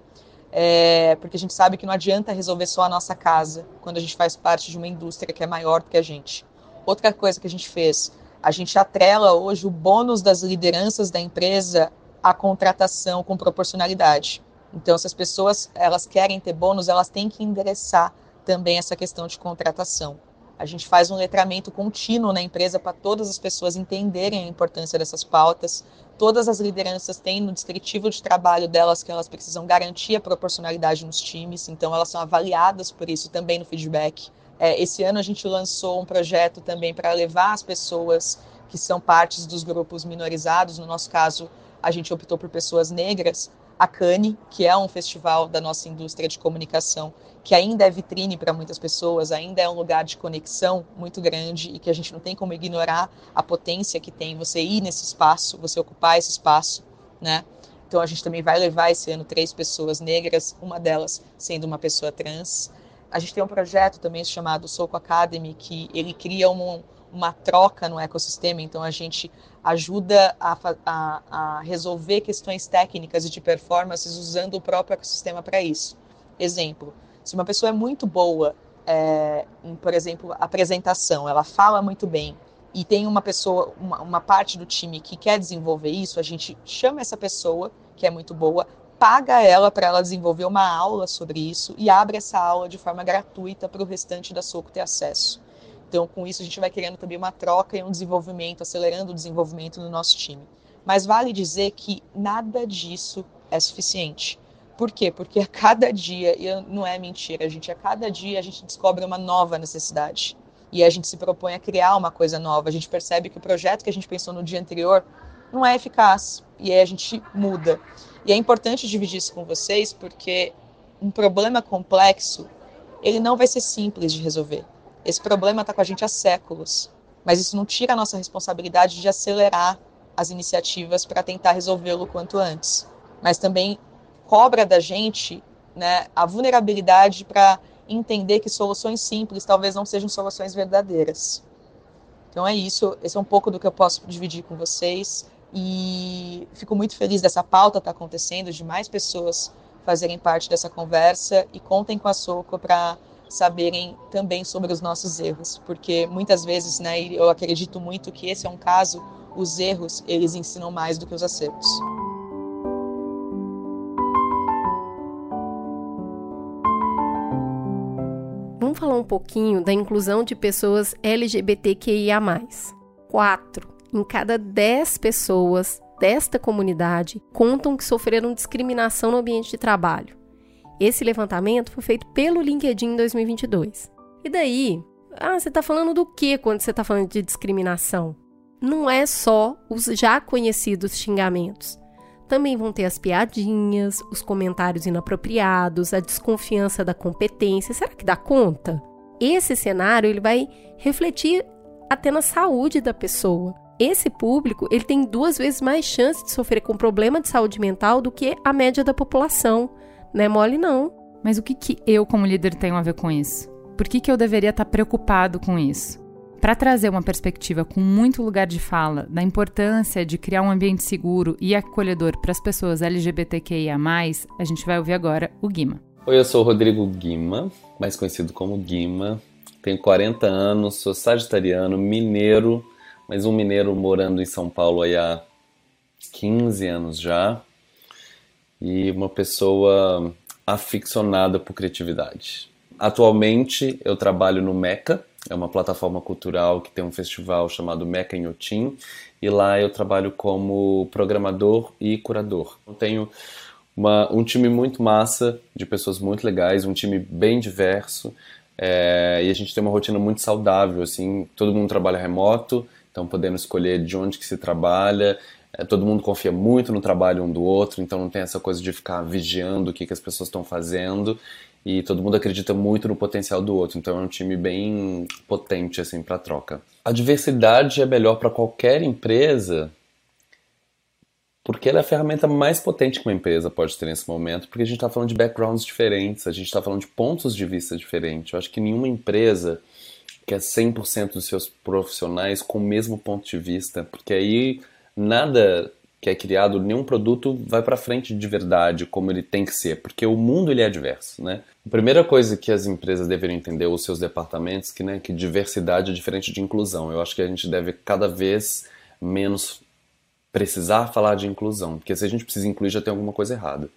É, porque a gente sabe que não adianta resolver só a nossa casa quando a gente faz parte de uma indústria que é maior do que a gente. Outra coisa que a gente fez, a gente atrela hoje o bônus das lideranças da empresa à contratação com proporcionalidade. Então, se as pessoas elas querem ter bônus, elas têm que endereçar também essa questão de contratação. A gente faz um letramento contínuo na empresa para todas as pessoas entenderem a importância dessas pautas. Todas as lideranças têm no descritivo de trabalho delas que elas precisam garantir a proporcionalidade nos times, então elas são avaliadas por isso também no feedback. É, esse ano a gente lançou um projeto também para levar as pessoas que são partes dos grupos minorizados, no nosso caso, a gente optou por pessoas negras, a Cane, que é um festival da nossa indústria de comunicação, que ainda é vitrine para muitas pessoas, ainda é um lugar de conexão muito grande e que a gente não tem como ignorar a potência que tem você ir nesse espaço, você ocupar esse espaço, né? Então a gente também vai levar esse ano três pessoas negras, uma delas sendo uma pessoa trans. A gente tem um projeto também chamado Soco Academy, que ele cria um, uma troca no ecossistema, então a gente ajuda a, a, a, resolver questões técnicas e de performances usando o próprio ecossistema para isso. Exemplo, se uma pessoa é muito boa é, em, por exemplo, apresentação, ela fala muito bem e tem uma pessoa, uma, uma parte do time que quer desenvolver isso, a gente chama essa pessoa, que é muito boa, paga ela para ela desenvolver uma aula sobre isso e abre essa aula de forma gratuita para o restante da Soco ter acesso. Então, com isso, a gente vai querendo também uma troca e um desenvolvimento, acelerando o desenvolvimento do nosso time. Mas vale dizer que nada disso é suficiente. Por quê? Porque a cada dia, e não é mentira, a gente a cada dia a gente descobre uma nova necessidade. E a gente se propõe a criar uma coisa nova. A gente percebe que o projeto que a gente pensou no dia anterior não é eficaz. E aí a gente muda. E é importante dividir isso com vocês, porque um problema complexo, ele não vai ser simples de resolver. Esse problema está com a gente há séculos, mas isso não tira a nossa responsabilidade de acelerar as iniciativas para tentar resolvê-lo quanto antes. Mas também cobra da gente né, a vulnerabilidade para entender que soluções simples talvez não sejam soluções verdadeiras. Então é isso, esse é um pouco do que eu posso dividir com vocês e fico muito feliz dessa pauta estar tá acontecendo, de mais pessoas fazerem parte dessa conversa e contem com a Soco para saberem também sobre os nossos erros, porque muitas vezes, né, eu acredito muito que esse é um caso, os erros, eles ensinam mais do que os acertos. Vamos falar um pouquinho da inclusão de pessoas LGBTQIA+. Quatro em cada dez pessoas desta comunidade contam que sofreram discriminação no ambiente de trabalho. Esse levantamento foi feito pelo LinkedIn em 2022. E daí, ah, você está falando do que quando você está falando de discriminação? Não é só os já conhecidos xingamentos. Também vão ter as piadinhas, os comentários inapropriados, a desconfiança da competência. Será que dá conta? Esse cenário ele vai refletir até na saúde da pessoa. Esse público ele tem duas vezes mais chance de sofrer com problema de saúde mental do que a média da população. Não é mole, não. Mas o que, que eu, como líder, tenho a ver com isso? Por que, que eu deveria estar preocupado com isso? Para trazer uma perspectiva com muito lugar de fala da importância de criar um ambiente seguro e acolhedor para as pessoas LGBTQIA, a gente vai ouvir agora o Guima. Oi, eu sou o Rodrigo Guima, mais conhecido como Guima. Tenho 40 anos, sou sagitariano, mineiro, mas um mineiro morando em São Paulo há 15 anos já e uma pessoa aficionada por criatividade. Atualmente eu trabalho no Meca, é uma plataforma cultural que tem um festival chamado Meca em Otim, e lá eu trabalho como programador e curador. Eu tenho uma, um time muito massa, de pessoas muito legais, um time bem diverso, é, e a gente tem uma rotina muito saudável, assim, todo mundo trabalha remoto, então podendo escolher de onde que se trabalha, é, todo mundo confia muito no trabalho um do outro, então não tem essa coisa de ficar vigiando o que, que as pessoas estão fazendo e todo mundo acredita muito no potencial do outro, então é um time bem potente assim para troca. A diversidade é melhor para qualquer empresa porque ela é a ferramenta mais potente que uma empresa pode ter nesse momento, porque a gente está falando de backgrounds diferentes, a gente está falando de pontos de vista diferentes. Eu acho que nenhuma empresa quer 100% dos seus profissionais com o mesmo ponto de vista, porque aí nada que é criado, nenhum produto vai para frente de verdade como ele tem que ser, porque o mundo ele é diverso, né? A primeira coisa que as empresas deveriam entender, os seus departamentos, que, né, que diversidade é diferente de inclusão. Eu acho que a gente deve cada vez menos precisar falar de inclusão, porque se a gente precisa incluir já tem alguma coisa errada.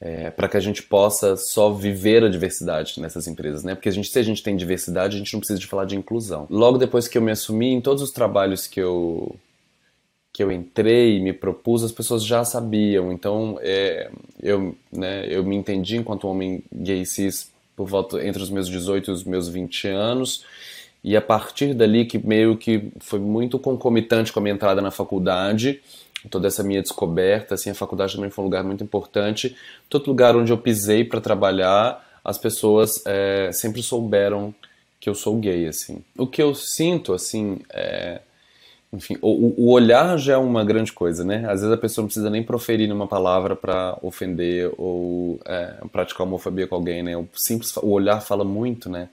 É, para que a gente possa só viver a diversidade nessas empresas, né? Porque a gente, se a gente tem diversidade, a gente não precisa de falar de inclusão. Logo depois que eu me assumi, em todos os trabalhos que eu que eu entrei e me propus, as pessoas já sabiam. Então, é, eu, né, eu me entendi enquanto homem gay cis por volta entre os meus 18 e os meus 20 anos. E a partir dali, que meio que foi muito concomitante com a minha entrada na faculdade, toda essa minha descoberta, assim, a faculdade também foi um lugar muito importante. Todo lugar onde eu pisei para trabalhar, as pessoas é, sempre souberam que eu sou gay, assim. O que eu sinto, assim, é enfim, o, o, olhar já é uma grande coisa, né? Às vezes a pessoa não precisa nem proferir uma palavra para ofender ou é, praticar homofobia com alguém, né? O simples, o olhar fala muito, né?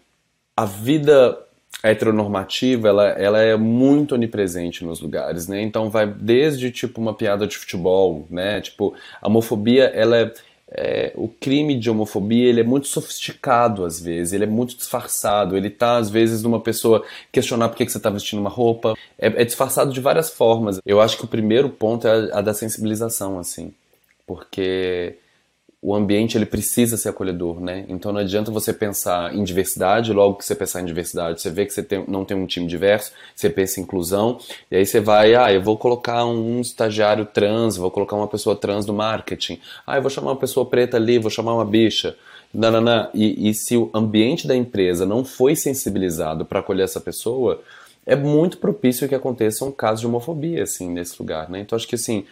A vida heteronormativa, ela, ela é muito onipresente nos lugares, né? Então vai desde tipo uma piada de futebol, né? Tipo, a homofobia, ela é é, o crime de homofobia ele é muito sofisticado às vezes, ele é muito disfarçado. Ele tá às vezes numa pessoa questionar por que, você está vestindo uma roupa. É, é, disfarçado de várias formas. Eu acho que o primeiro ponto é a, a da sensibilização, assim, porque o ambiente ele precisa ser acolhedor, né? Então não adianta você pensar em diversidade, logo que você pensar em diversidade, você vê que você tem, não tem um time diverso, você pensa em inclusão, e aí você vai, ah, eu vou colocar um estagiário trans, vou colocar uma pessoa trans no marketing, ah, eu vou chamar uma pessoa preta ali, vou chamar uma bicha, nananã. E, e se o ambiente da empresa não foi sensibilizado para acolher essa pessoa, é muito propício que aconteça um caso de homofobia, assim, nesse lugar, né? Então acho que, assim,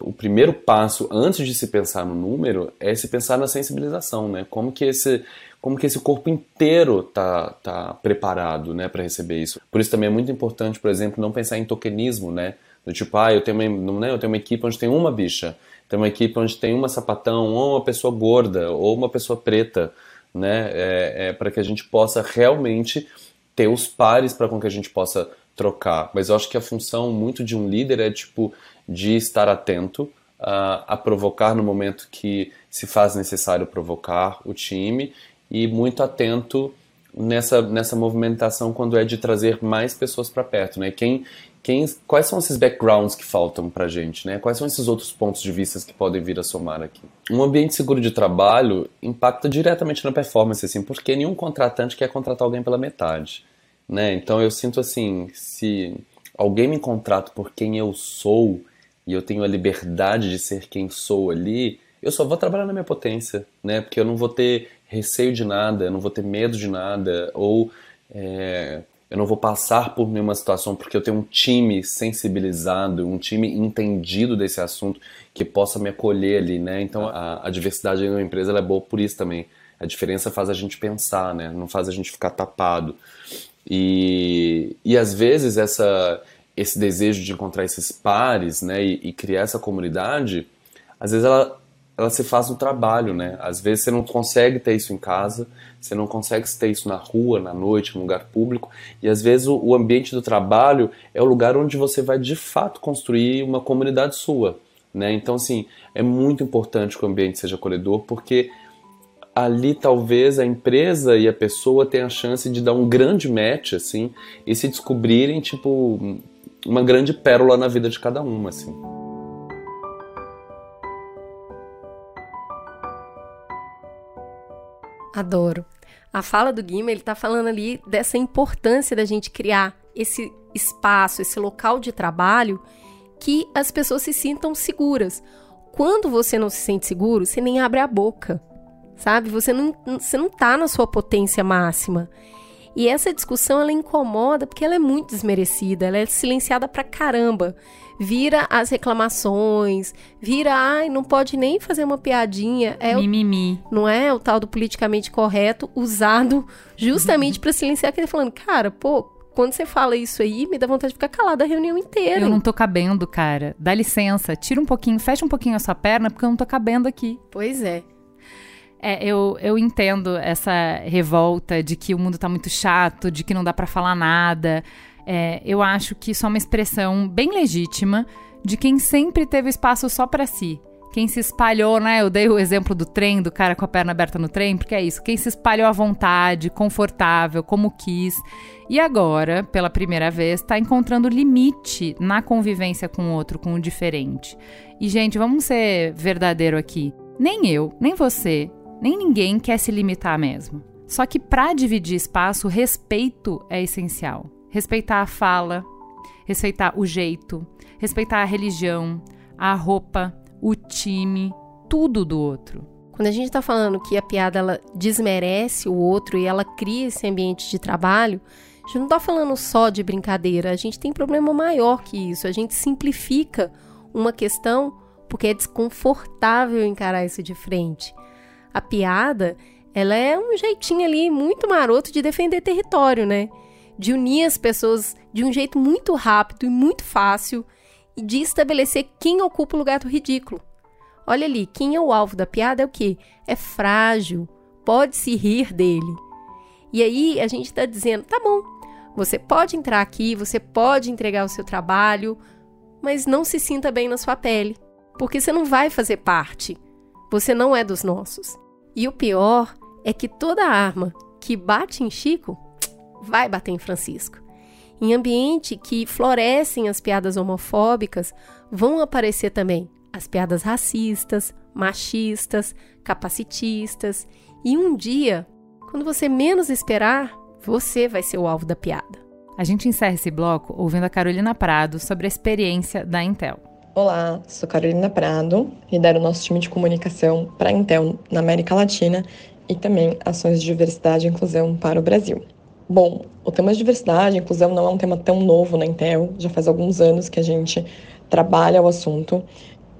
o primeiro passo antes de se pensar no número é se pensar na sensibilização, né? Como que esse como que esse corpo inteiro tá, tá preparado, né, para receber isso. Por isso também é muito importante, por exemplo, não pensar em tokenismo, né? Do tipo, ah, eu tenho uma, né, eu tenho uma equipe onde tem uma bicha, tem uma equipe onde tem uma sapatão, ou uma pessoa gorda, ou uma pessoa preta, né? É, é para que a gente possa realmente ter os pares para com que a gente possa trocar. Mas eu acho que a função muito de um líder é tipo de estar atento uh, a provocar no momento que se faz necessário provocar o time e muito atento nessa, nessa movimentação quando é de trazer mais pessoas para perto, né? Quem, quem, quais são esses backgrounds que faltam para gente, né? Quais são esses outros pontos de vista que podem vir a somar aqui? Um ambiente seguro de trabalho impacta diretamente na performance, assim, porque nenhum contratante quer contratar alguém pela metade, né? Então eu sinto assim, se alguém me contrata por quem eu sou e eu tenho a liberdade de ser quem sou ali, eu só vou trabalhar na minha potência, né? Porque eu não vou ter receio de nada, eu não vou ter medo de nada, ou é, eu não vou passar por nenhuma situação porque eu tenho um time sensibilizado, um time entendido desse assunto que possa me acolher ali, né? Então a, a diversidade na empresa é boa por isso também. A diferença faz a gente pensar, né? Não faz a gente ficar tapado. E, e às vezes essa esse desejo de encontrar esses pares, né, e, e, criar essa comunidade, às vezes ela, ela se faz no trabalho, né? Às vezes você não consegue ter isso em casa, você não consegue ter isso na rua, na noite, no lugar público, e às vezes o, o ambiente do trabalho é o lugar onde você vai de fato construir uma comunidade sua, né? Então, assim, é muito importante que o ambiente seja acolhedor, porque ali talvez a empresa e a pessoa tenham a chance de dar um grande match, assim, e se descobrirem, tipo, uma grande pérola na vida de cada uma, assim. Adoro. A fala do Guima, ele tá falando ali dessa importância da gente criar esse espaço, esse local de trabalho que as pessoas se sintam seguras. Quando você não se sente seguro, você nem abre a boca, sabe? Você não, você não tá na sua potência máxima. E essa discussão ela incomoda porque ela é muito desmerecida, ela é silenciada pra caramba. Vira as reclamações, vira, ai, não pode nem fazer uma piadinha. É Mimimi. O, não é o tal do politicamente correto usado justamente para silenciar aquele falando, cara, pô, quando você fala isso aí, me dá vontade de ficar calada a reunião inteira. Eu não tô cabendo, cara. Dá licença, tira um pouquinho, fecha um pouquinho a sua perna, porque eu não tô cabendo aqui. Pois é. É, eu, eu entendo essa revolta de que o mundo tá muito chato, de que não dá para falar nada. É, eu acho que isso é uma expressão bem legítima de quem sempre teve espaço só para si. Quem se espalhou, né? Eu dei o exemplo do trem, do cara com a perna aberta no trem, porque é isso. Quem se espalhou à vontade, confortável, como quis. E agora, pela primeira vez, está encontrando limite na convivência com o outro, com o diferente. E, gente, vamos ser verdadeiro aqui. Nem eu, nem você, nem ninguém quer se limitar mesmo. Só que para dividir espaço, respeito é essencial. Respeitar a fala, respeitar o jeito, respeitar a religião, a roupa, o time, tudo do outro. Quando a gente está falando que a piada ela desmerece o outro e ela cria esse ambiente de trabalho, a gente não está falando só de brincadeira, a gente tem problema maior que isso. A gente simplifica uma questão porque é desconfortável encarar isso de frente. A piada, ela é um jeitinho ali muito maroto de defender território, né? De unir as pessoas de um jeito muito rápido e muito fácil e de estabelecer quem ocupa o lugar do ridículo. Olha ali, quem é o alvo da piada é o quê? É frágil, pode se rir dele. E aí a gente está dizendo, tá bom, você pode entrar aqui, você pode entregar o seu trabalho, mas não se sinta bem na sua pele, porque você não vai fazer parte você não é dos nossos. E o pior é que toda arma que bate em Chico vai bater em Francisco. Em ambiente que florescem as piadas homofóbicas, vão aparecer também as piadas racistas, machistas, capacitistas, e um dia, quando você menos esperar, você vai ser o alvo da piada. A gente encerra esse bloco ouvindo a Carolina Prado sobre a experiência da Intel. Olá, sou Carolina Prado, lidero o nosso time de comunicação para a Intel na América Latina e também ações de diversidade e inclusão para o Brasil. Bom, o tema de diversidade e inclusão não é um tema tão novo na Intel, já faz alguns anos que a gente trabalha o assunto.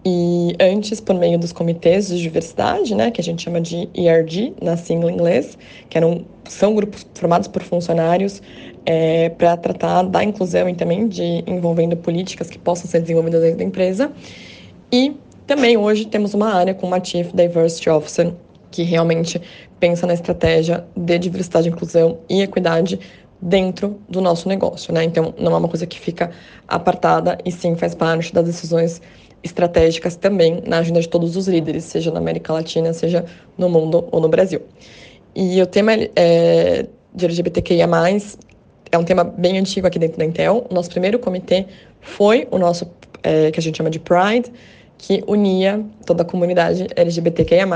E antes, por meio dos comitês de diversidade, né, que a gente chama de ERG, na sigla em inglês, que eram, são grupos formados por funcionários é, para tratar da inclusão e também de envolvendo políticas que possam ser desenvolvidas dentro da empresa. E também hoje temos uma área com uma Chief Diversity Officer, que realmente pensa na estratégia de diversidade, inclusão e equidade dentro do nosso negócio, né? Então, não é uma coisa que fica apartada e sim faz parte das decisões estratégicas também na agenda de todos os líderes, seja na América Latina, seja no mundo ou no Brasil. E o tema é, de LGBTQIA+, é um tema bem antigo aqui dentro da Intel. O nosso primeiro comitê foi o nosso, é, que a gente chama de Pride, que unia toda a comunidade LGBTQIA+.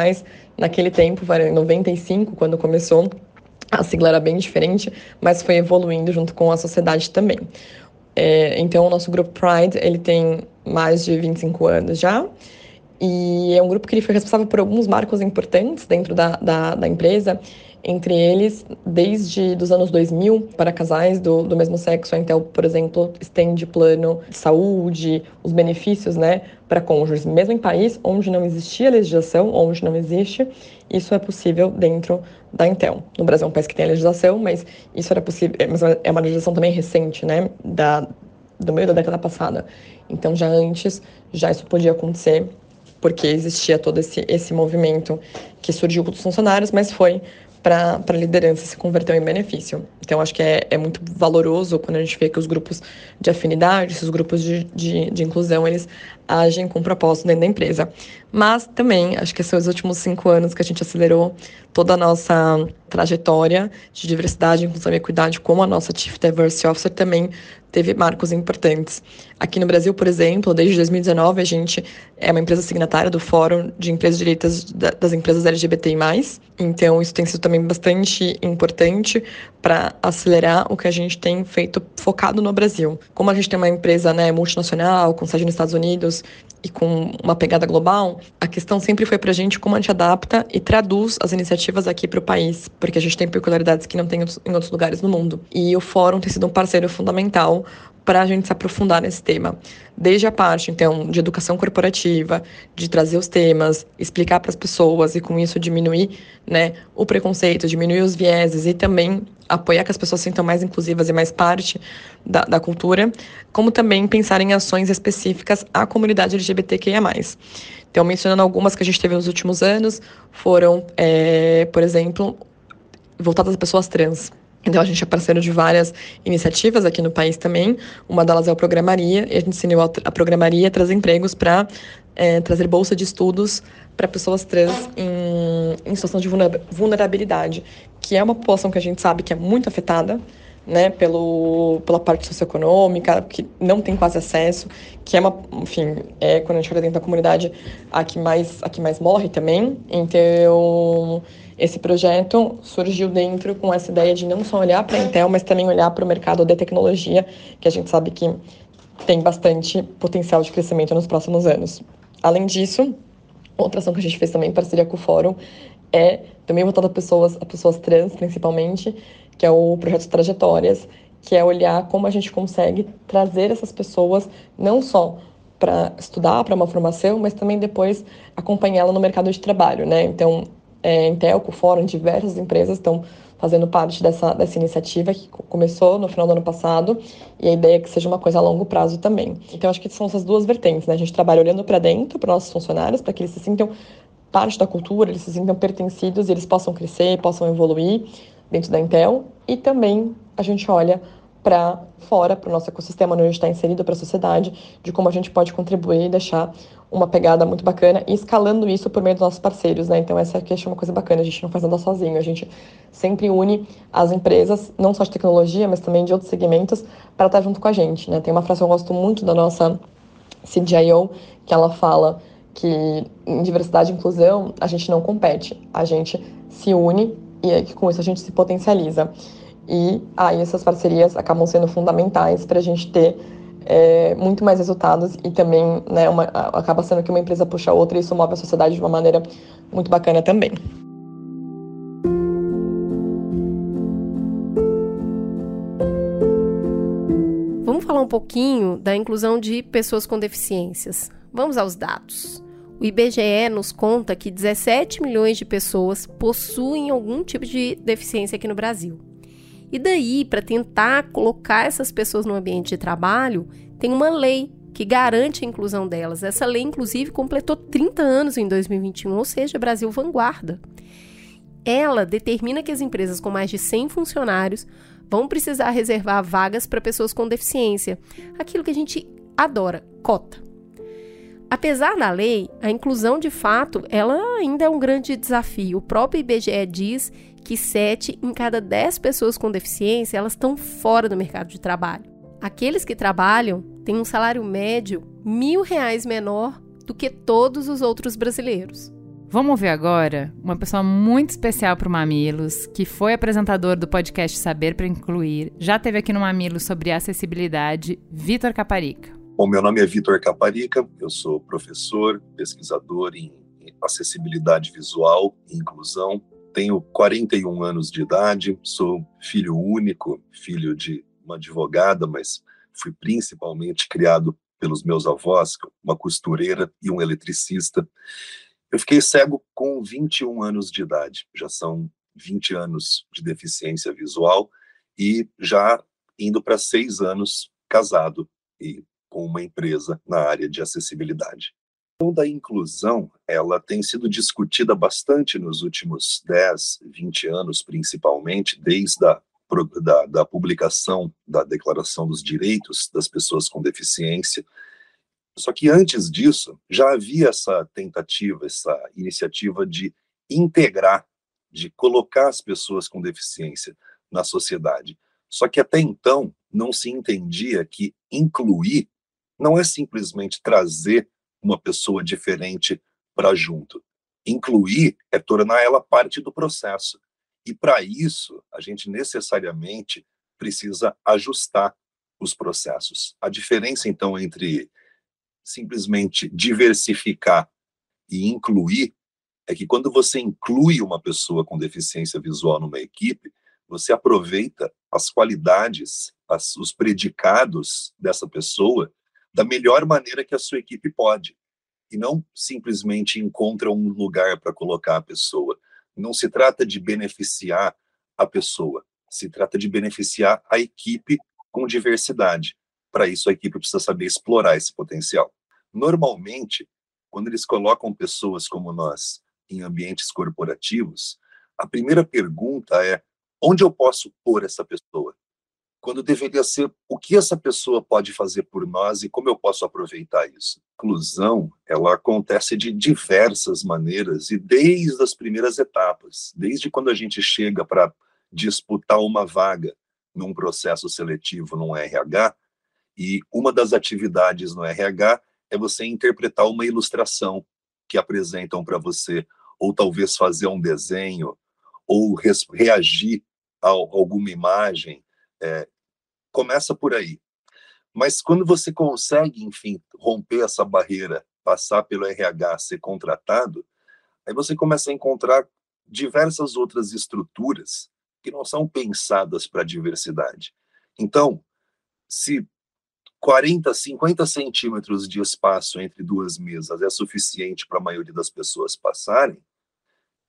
Naquele tempo, em 95, quando começou, a sigla era bem diferente, mas foi evoluindo junto com a sociedade também. É, então, o nosso grupo Pride, ele tem mais de 25 anos já, e é um grupo que foi responsável por alguns marcos importantes dentro da, da, da empresa, entre eles, desde os anos 2000, para casais do, do mesmo sexo, a Intel, por exemplo, estende plano de saúde, os benefícios né, para cônjuges, mesmo em país onde não existia legislação, onde não existe, isso é possível dentro da Intel. No Brasil é um país que tem legislação, mas isso era possível, é, mas é uma legislação também recente, né, da, do meio da década passada. Então, já antes, já isso podia acontecer, porque existia todo esse, esse movimento que surgiu dos funcionários, mas foi para a liderança se converteu em benefício. Então, acho que é, é muito valoroso quando a gente vê que os grupos de afinidade, esses grupos de, de, de inclusão, eles agem com propósito dentro da empresa. Mas também, acho que esses últimos cinco anos que a gente acelerou toda a nossa trajetória de diversidade, inclusão e equidade como a nossa Chief Diversity Officer também teve marcos importantes. Aqui no Brasil, por exemplo, desde 2019, a gente é uma empresa signatária do Fórum de Empresas Direitas das Empresas LGBTI+. Então, isso tem sido também bastante importante para acelerar o que a gente tem feito focado no Brasil. Como a gente tem uma empresa né, multinacional, com sede nos Estados Unidos, e com uma pegada global, a questão sempre foi para a gente como a gente adapta e traduz as iniciativas aqui para o país, porque a gente tem peculiaridades que não tem em outros lugares no mundo. E o Fórum tem sido um parceiro fundamental para a gente se aprofundar nesse tema. Desde a parte, então, de educação corporativa, de trazer os temas, explicar para as pessoas e com isso diminuir né, o preconceito, diminuir os vieses e também apoiar que as pessoas se sintam mais inclusivas e mais parte da, da cultura, como também pensar em ações específicas à comunidade LGBTQIA+. Então, mencionando algumas que a gente teve nos últimos anos, foram, é, por exemplo, voltadas às pessoas trans. Então, a gente é parceiro de várias iniciativas aqui no país também. Uma delas é o Programaria, e a gente ensinou a Programaria trazer empregos para é, trazer bolsa de estudos para pessoas trans em, em situação de vulnerabilidade, que é uma população que a gente sabe que é muito afetada, né, pelo, pela parte socioeconômica, que não tem quase acesso, que é uma, enfim, é quando a gente olha dentro da comunidade a que mais, a que mais morre também. Então, esse projeto surgiu dentro com essa ideia de não só olhar para a Intel, mas também olhar para o mercado de tecnologia, que a gente sabe que tem bastante potencial de crescimento nos próximos anos. Além disso, outra ação que a gente fez também em parceria com o Fórum é também voltada a pessoas, a pessoas trans, principalmente, que é o projeto Trajetórias, que é olhar como a gente consegue trazer essas pessoas não só para estudar, para uma formação, mas também depois acompanhá-la no mercado de trabalho, né? Então, é, Intelco, Fórum, diversas empresas estão fazendo parte dessa, dessa iniciativa que começou no final do ano passado e a ideia é que seja uma coisa a longo prazo também. Então, acho que são essas duas vertentes, né? A gente trabalha olhando para dentro, para nossos funcionários, para que eles se sintam parte da cultura, eles se sintam pertencidos e eles possam crescer, possam evoluir dentro da Intel. E também a gente olha para fora, para o nosso ecossistema onde a gente está inserido, para a sociedade, de como a gente pode contribuir e deixar uma pegada muito bacana e escalando isso por meio dos nossos parceiros, né? Então essa aqui é uma coisa bacana, a gente não faz nada sozinho, a gente sempre une as empresas, não só de tecnologia, mas também de outros segmentos, para estar junto com a gente, né? Tem uma frase que eu gosto muito da nossa CDIO, que ela fala que em diversidade e inclusão a gente não compete, a gente se une e com isso a gente se potencializa. E aí essas parcerias acabam sendo fundamentais para a gente ter é, muito mais resultados e também né, uma, acaba sendo que uma empresa puxa a outra e isso move a sociedade de uma maneira muito bacana também. Vamos falar um pouquinho da inclusão de pessoas com deficiências. Vamos aos dados. O IBGE nos conta que 17 milhões de pessoas possuem algum tipo de deficiência aqui no Brasil. E daí, para tentar colocar essas pessoas no ambiente de trabalho, tem uma lei que garante a inclusão delas. Essa lei, inclusive, completou 30 anos em 2021, ou seja, Brasil vanguarda. Ela determina que as empresas com mais de 100 funcionários vão precisar reservar vagas para pessoas com deficiência. Aquilo que a gente adora, cota. Apesar da lei, a inclusão de fato, ela ainda é um grande desafio. O próprio IBGE diz que 7 em cada 10 pessoas com deficiência elas estão fora do mercado de trabalho. Aqueles que trabalham têm um salário médio mil reais menor do que todos os outros brasileiros. Vamos ver agora uma pessoa muito especial para o Mamilos, que foi apresentador do podcast Saber para Incluir, já teve aqui no Mamilos sobre acessibilidade, Vitor Caparica. Bom, meu nome é Vitor Caparica, eu sou professor, pesquisador em acessibilidade visual e inclusão tenho 41 anos de idade, sou filho único, filho de uma advogada, mas fui principalmente criado pelos meus avós, uma costureira e um eletricista. Eu fiquei cego com 21 anos de idade, já são 20 anos de deficiência visual e já indo para seis anos casado e com uma empresa na área de acessibilidade questão da inclusão, ela tem sido discutida bastante nos últimos 10, 20 anos, principalmente, desde a da, da, publicação da Declaração dos Direitos das Pessoas com Deficiência. Só que antes disso, já havia essa tentativa, essa iniciativa de integrar, de colocar as pessoas com deficiência na sociedade. Só que até então não se entendia que incluir não é simplesmente trazer uma pessoa diferente para junto. Incluir é tornar ela parte do processo. E para isso, a gente necessariamente precisa ajustar os processos. A diferença, então, entre simplesmente diversificar e incluir é que quando você inclui uma pessoa com deficiência visual numa equipe, você aproveita as qualidades, as, os predicados dessa pessoa da melhor maneira que a sua equipe pode. E não simplesmente encontra um lugar para colocar a pessoa. Não se trata de beneficiar a pessoa, se trata de beneficiar a equipe com diversidade. Para isso, a equipe precisa saber explorar esse potencial. Normalmente, quando eles colocam pessoas como nós em ambientes corporativos, a primeira pergunta é: onde eu posso pôr essa pessoa? Quando deveria ser o que essa pessoa pode fazer por nós e como eu posso aproveitar isso. A inclusão, ela acontece de diversas maneiras e desde as primeiras etapas, desde quando a gente chega para disputar uma vaga num processo seletivo num RH, e uma das atividades no RH é você interpretar uma ilustração que apresentam para você, ou talvez fazer um desenho, ou reagir a alguma imagem, é, começa por aí. Mas quando você consegue, enfim, romper essa barreira, passar pelo RH, ser contratado, aí você começa a encontrar diversas outras estruturas que não são pensadas para a diversidade. Então, se 40, 50 centímetros de espaço entre duas mesas é suficiente para a maioria das pessoas passarem,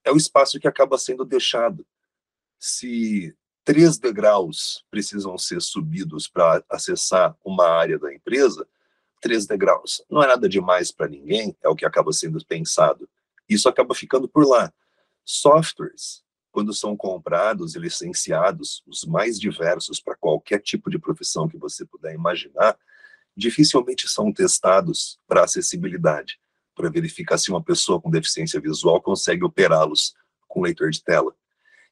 é o espaço que acaba sendo deixado. Se três degraus precisam ser subidos para acessar uma área da empresa, três degraus. Não é nada demais para ninguém, é o que acaba sendo pensado. Isso acaba ficando por lá. Softwares quando são comprados e licenciados, os mais diversos para qualquer tipo de profissão que você puder imaginar, dificilmente são testados para acessibilidade, para verificar se uma pessoa com deficiência visual consegue operá-los com leitor de tela.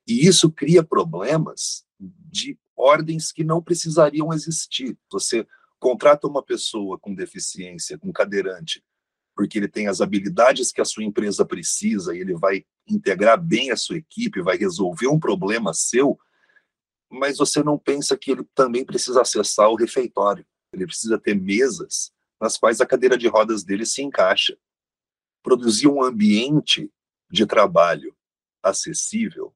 E isso cria problemas de ordens que não precisariam existir. Você contrata uma pessoa com deficiência, com cadeirante, porque ele tem as habilidades que a sua empresa precisa e ele vai integrar bem a sua equipe, vai resolver um problema seu, mas você não pensa que ele também precisa acessar o refeitório. Ele precisa ter mesas nas quais a cadeira de rodas dele se encaixa. Produzir um ambiente de trabalho acessível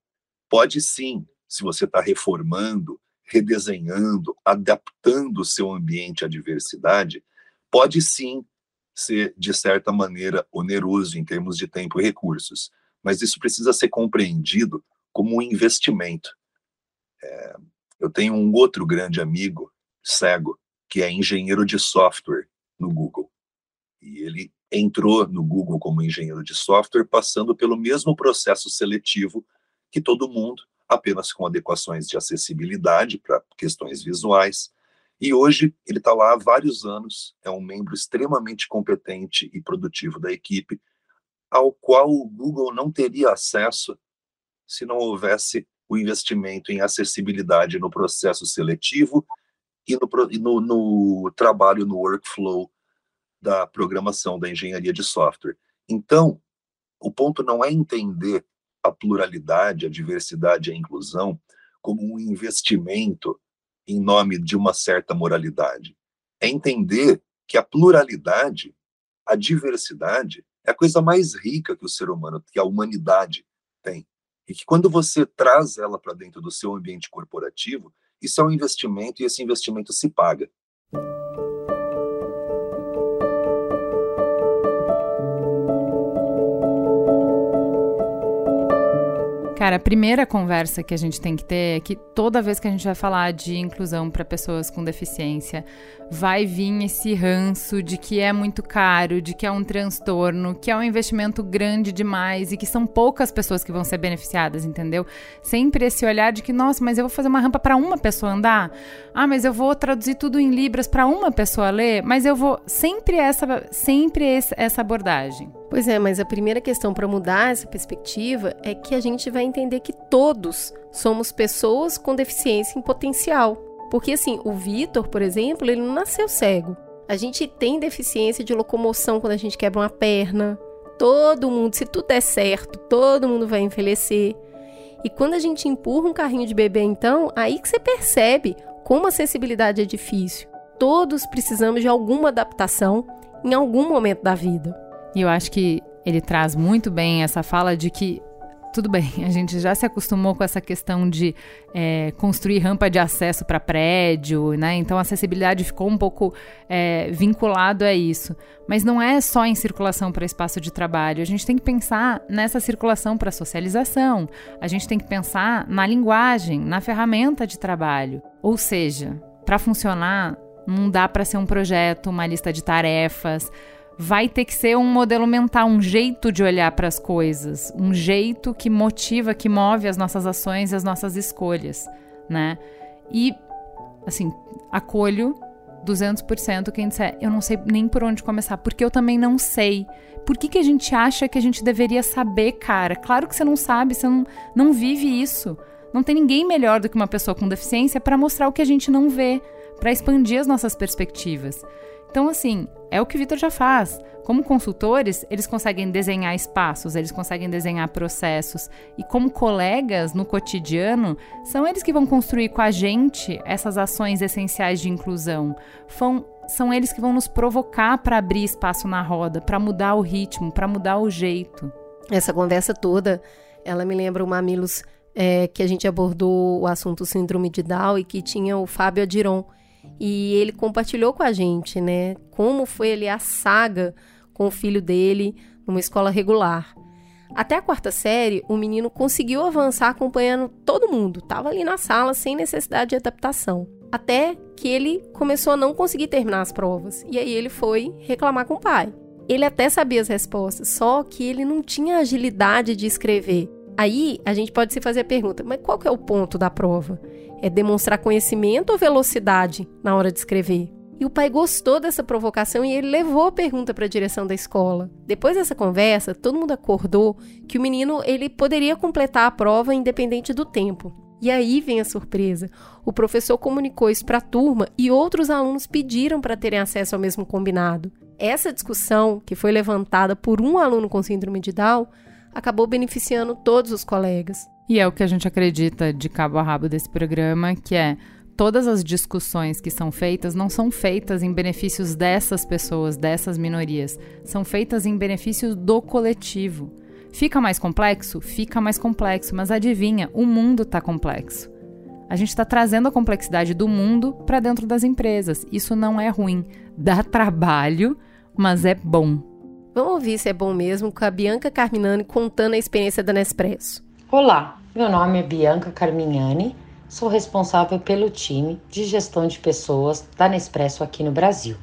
pode sim, se você está reformando, redesenhando, adaptando o seu ambiente à diversidade, pode sim ser, de certa maneira, oneroso em termos de tempo e recursos. Mas isso precisa ser compreendido como um investimento. É, eu tenho um outro grande amigo, cego, que é engenheiro de software no Google. E ele entrou no Google como engenheiro de software, passando pelo mesmo processo seletivo que todo mundo, apenas com adequações de acessibilidade para questões visuais. E hoje ele está lá há vários anos, é um membro extremamente competente e produtivo da equipe, ao qual o Google não teria acesso se não houvesse o investimento em acessibilidade no processo seletivo e no, no, no trabalho no workflow da programação, da engenharia de software. Então, o ponto não é entender a pluralidade, a diversidade e a inclusão como um investimento em nome de uma certa moralidade. É entender que a pluralidade, a diversidade, é a coisa mais rica que o ser humano, que a humanidade tem. E que quando você traz ela para dentro do seu ambiente corporativo, isso é um investimento e esse investimento se paga. Cara, a primeira conversa que a gente tem que ter é que toda vez que a gente vai falar de inclusão para pessoas com deficiência, vai vir esse ranço de que é muito caro, de que é um transtorno, que é um investimento grande demais e que são poucas pessoas que vão ser beneficiadas, entendeu? Sempre esse olhar de que, nossa, mas eu vou fazer uma rampa para uma pessoa andar. Ah, mas eu vou traduzir tudo em libras para uma pessoa ler, mas eu vou sempre essa sempre essa abordagem. Pois é, mas a primeira questão para mudar essa perspectiva é que a gente vai entender que todos somos pessoas com deficiência em potencial. Porque assim, o Vitor, por exemplo, ele não nasceu cego. A gente tem deficiência de locomoção quando a gente quebra uma perna. Todo mundo, se tudo der certo, todo mundo vai envelhecer. E quando a gente empurra um carrinho de bebê, então, aí que você percebe como a acessibilidade é difícil. Todos precisamos de alguma adaptação em algum momento da vida. E eu acho que ele traz muito bem essa fala de que tudo bem, a gente já se acostumou com essa questão de é, construir rampa de acesso para prédio, né? Então a acessibilidade ficou um pouco é, vinculado a isso. Mas não é só em circulação para espaço de trabalho. A gente tem que pensar nessa circulação para socialização. A gente tem que pensar na linguagem, na ferramenta de trabalho. Ou seja, para funcionar, não dá para ser um projeto, uma lista de tarefas vai ter que ser um modelo mental, um jeito de olhar para as coisas, um jeito que motiva, que move as nossas ações e as nossas escolhas, né? E, assim, acolho 200% quem disser, eu não sei nem por onde começar, porque eu também não sei. Por que, que a gente acha que a gente deveria saber, cara? Claro que você não sabe, você não, não vive isso. Não tem ninguém melhor do que uma pessoa com deficiência para mostrar o que a gente não vê, para expandir as nossas perspectivas. Então, assim, é o que o Vitor já faz. Como consultores, eles conseguem desenhar espaços, eles conseguem desenhar processos. E como colegas no cotidiano, são eles que vão construir com a gente essas ações essenciais de inclusão. Fão, são eles que vão nos provocar para abrir espaço na roda, para mudar o ritmo, para mudar o jeito. Essa conversa toda, ela me lembra o Mamilos é, que a gente abordou o assunto síndrome de Down e que tinha o Fábio Adiron e ele compartilhou com a gente, né, como foi ali a saga com o filho dele numa escola regular. Até a quarta série, o menino conseguiu avançar acompanhando todo mundo, estava ali na sala sem necessidade de adaptação. Até que ele começou a não conseguir terminar as provas. E aí ele foi reclamar com o pai. Ele até sabia as respostas, só que ele não tinha agilidade de escrever. Aí a gente pode se fazer a pergunta: mas qual que é o ponto da prova? É demonstrar conhecimento ou velocidade na hora de escrever? E o pai gostou dessa provocação e ele levou a pergunta para a direção da escola. Depois dessa conversa, todo mundo acordou que o menino ele poderia completar a prova independente do tempo. E aí vem a surpresa. O professor comunicou isso para a turma e outros alunos pediram para terem acesso ao mesmo combinado. Essa discussão, que foi levantada por um aluno com síndrome de Down, acabou beneficiando todos os colegas. E é o que a gente acredita de cabo a rabo desse programa, que é todas as discussões que são feitas não são feitas em benefícios dessas pessoas, dessas minorias, são feitas em benefício do coletivo. Fica mais complexo? Fica mais complexo, mas adivinha, o mundo está complexo. A gente está trazendo a complexidade do mundo para dentro das empresas. Isso não é ruim. Dá trabalho, mas é bom. Vamos ouvir se é bom mesmo com a Bianca Carminani contando a experiência da Nespresso. Olá, meu nome é Bianca Carminani, sou responsável pelo time de gestão de pessoas da Nespresso aqui no Brasil.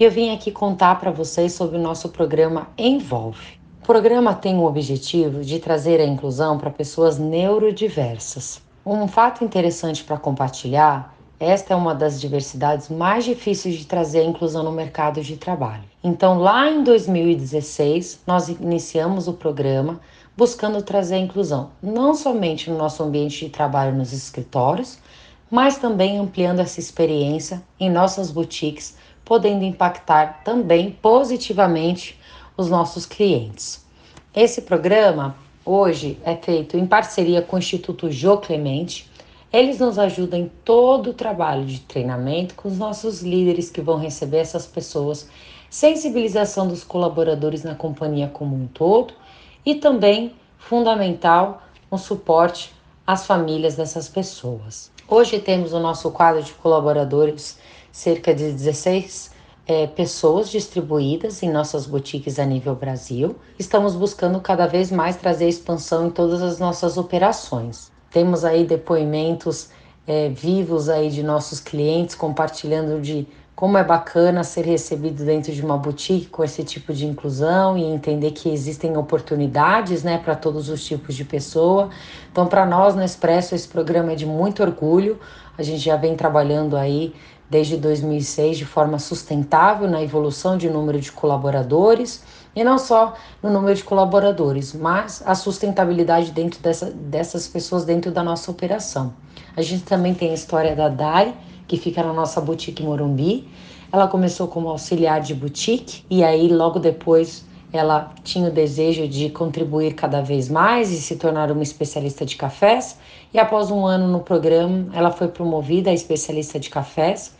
E eu vim aqui contar para vocês sobre o nosso programa Envolve. O programa tem o objetivo de trazer a inclusão para pessoas neurodiversas. Um fato interessante para compartilhar esta é uma das diversidades mais difíceis de trazer a inclusão no mercado de trabalho. Então, lá em 2016, nós iniciamos o programa buscando trazer a inclusão, não somente no nosso ambiente de trabalho nos escritórios, mas também ampliando essa experiência em nossas boutiques, podendo impactar também positivamente os nossos clientes. Esse programa hoje é feito em parceria com o Instituto Jô Clemente. Eles nos ajudam em todo o trabalho de treinamento com os nossos líderes que vão receber essas pessoas, sensibilização dos colaboradores na companhia como um todo e também fundamental um suporte às famílias dessas pessoas. Hoje temos o nosso quadro de colaboradores, cerca de 16 é, pessoas distribuídas em nossas boutiques a nível Brasil. Estamos buscando cada vez mais trazer expansão em todas as nossas operações. Temos aí depoimentos é, vivos aí de nossos clientes compartilhando de como é bacana ser recebido dentro de uma boutique com esse tipo de inclusão e entender que existem oportunidades, né, para todos os tipos de pessoa. Então, para nós no Expresso, esse programa é de muito orgulho. A gente já vem trabalhando aí desde 2006 de forma sustentável na evolução de número de colaboradores e não só no número de colaboradores, mas a sustentabilidade dentro dessa, dessas pessoas dentro da nossa operação. A gente também tem a história da DAI, que fica na nossa boutique Morumbi. Ela começou como auxiliar de boutique e aí logo depois ela tinha o desejo de contribuir cada vez mais e se tornar uma especialista de cafés. E após um ano no programa, ela foi promovida a especialista de cafés.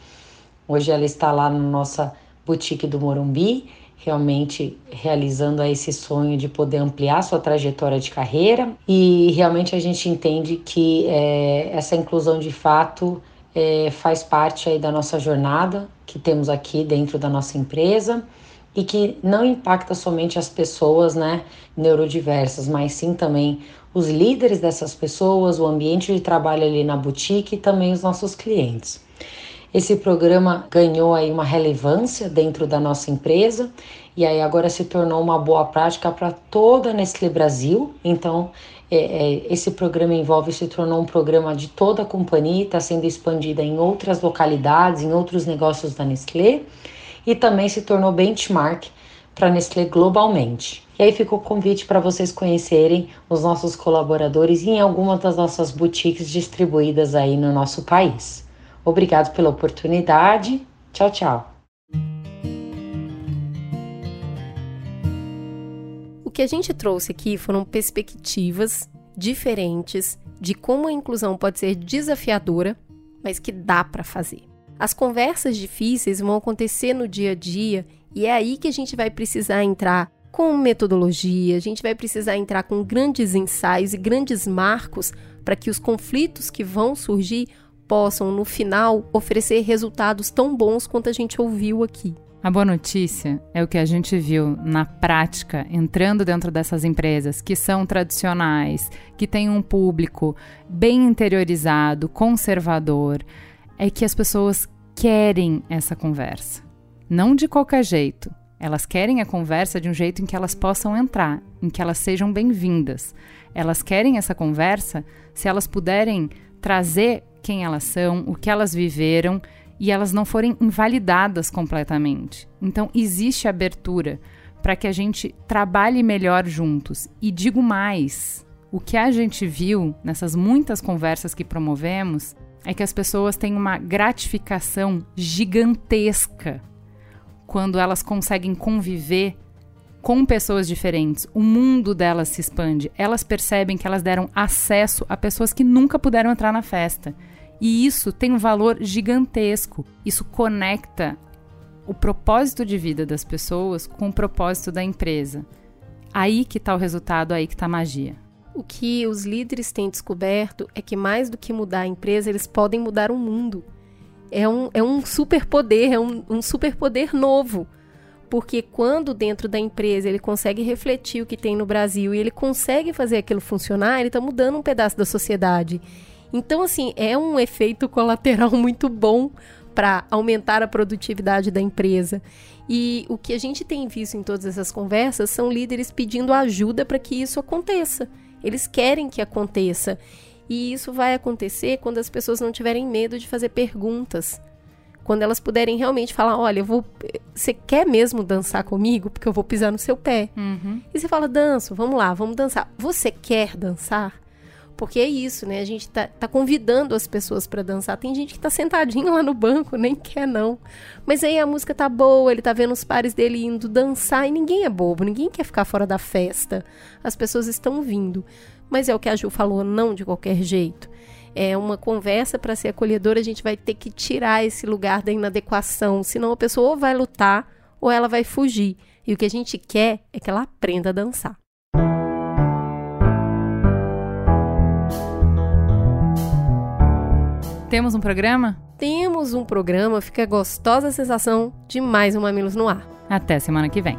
Hoje ela está lá na nossa boutique do Morumbi, realmente realizando esse sonho de poder ampliar sua trajetória de carreira. E realmente a gente entende que é, essa inclusão de fato é, faz parte aí da nossa jornada que temos aqui dentro da nossa empresa e que não impacta somente as pessoas né, neurodiversas, mas sim também os líderes dessas pessoas, o ambiente de trabalho ali na boutique e também os nossos clientes. Esse programa ganhou aí uma relevância dentro da nossa empresa e aí agora se tornou uma boa prática para toda a Nestlé Brasil. Então, é, é, esse programa envolve se tornou um programa de toda a companhia, está sendo expandida em outras localidades, em outros negócios da Nestlé e também se tornou benchmark para a Nestlé globalmente. E aí ficou o convite para vocês conhecerem os nossos colaboradores em algumas das nossas boutiques distribuídas aí no nosso país. Obrigado pela oportunidade. Tchau, tchau. Que a gente trouxe aqui foram perspectivas diferentes de como a inclusão pode ser desafiadora, mas que dá para fazer. As conversas difíceis vão acontecer no dia a dia e é aí que a gente vai precisar entrar com metodologia, a gente vai precisar entrar com grandes ensaios e grandes marcos para que os conflitos que vão surgir possam, no final, oferecer resultados tão bons quanto a gente ouviu aqui. A boa notícia é o que a gente viu na prática, entrando dentro dessas empresas que são tradicionais, que têm um público bem interiorizado, conservador, é que as pessoas querem essa conversa. Não de qualquer jeito. Elas querem a conversa de um jeito em que elas possam entrar, em que elas sejam bem-vindas. Elas querem essa conversa se elas puderem trazer quem elas são, o que elas viveram e elas não forem invalidadas completamente. Então, existe abertura para que a gente trabalhe melhor juntos. E digo mais: o que a gente viu nessas muitas conversas que promovemos é que as pessoas têm uma gratificação gigantesca quando elas conseguem conviver com pessoas diferentes. O mundo delas se expande. Elas percebem que elas deram acesso a pessoas que nunca puderam entrar na festa. E isso tem um valor gigantesco. Isso conecta o propósito de vida das pessoas com o propósito da empresa. Aí que está o resultado, aí que está a magia. O que os líderes têm descoberto é que mais do que mudar a empresa, eles podem mudar o mundo. É um, é um superpoder, é um, um superpoder novo. Porque quando dentro da empresa ele consegue refletir o que tem no Brasil e ele consegue fazer aquilo funcionar, ele está mudando um pedaço da sociedade. Então, assim, é um efeito colateral muito bom para aumentar a produtividade da empresa. E o que a gente tem visto em todas essas conversas são líderes pedindo ajuda para que isso aconteça. Eles querem que aconteça. E isso vai acontecer quando as pessoas não tiverem medo de fazer perguntas. Quando elas puderem realmente falar: olha, eu vou. Você quer mesmo dançar comigo? Porque eu vou pisar no seu pé. Uhum. E você fala: danço, vamos lá, vamos dançar. Você quer dançar? Porque é isso, né? A gente tá, tá convidando as pessoas para dançar. Tem gente que tá sentadinho lá no banco, nem quer não. Mas aí a música tá boa, ele tá vendo os pares dele indo dançar e ninguém é bobo, ninguém quer ficar fora da festa. As pessoas estão vindo. Mas é o que a Ju falou, não de qualquer jeito. É uma conversa para ser acolhedora, a gente vai ter que tirar esse lugar da inadequação, senão a pessoa ou vai lutar ou ela vai fugir. E o que a gente quer é que ela aprenda a dançar. Temos um programa? Temos um programa, fica gostosa a sensação de mais um Mamilos no Ar. Até semana que vem.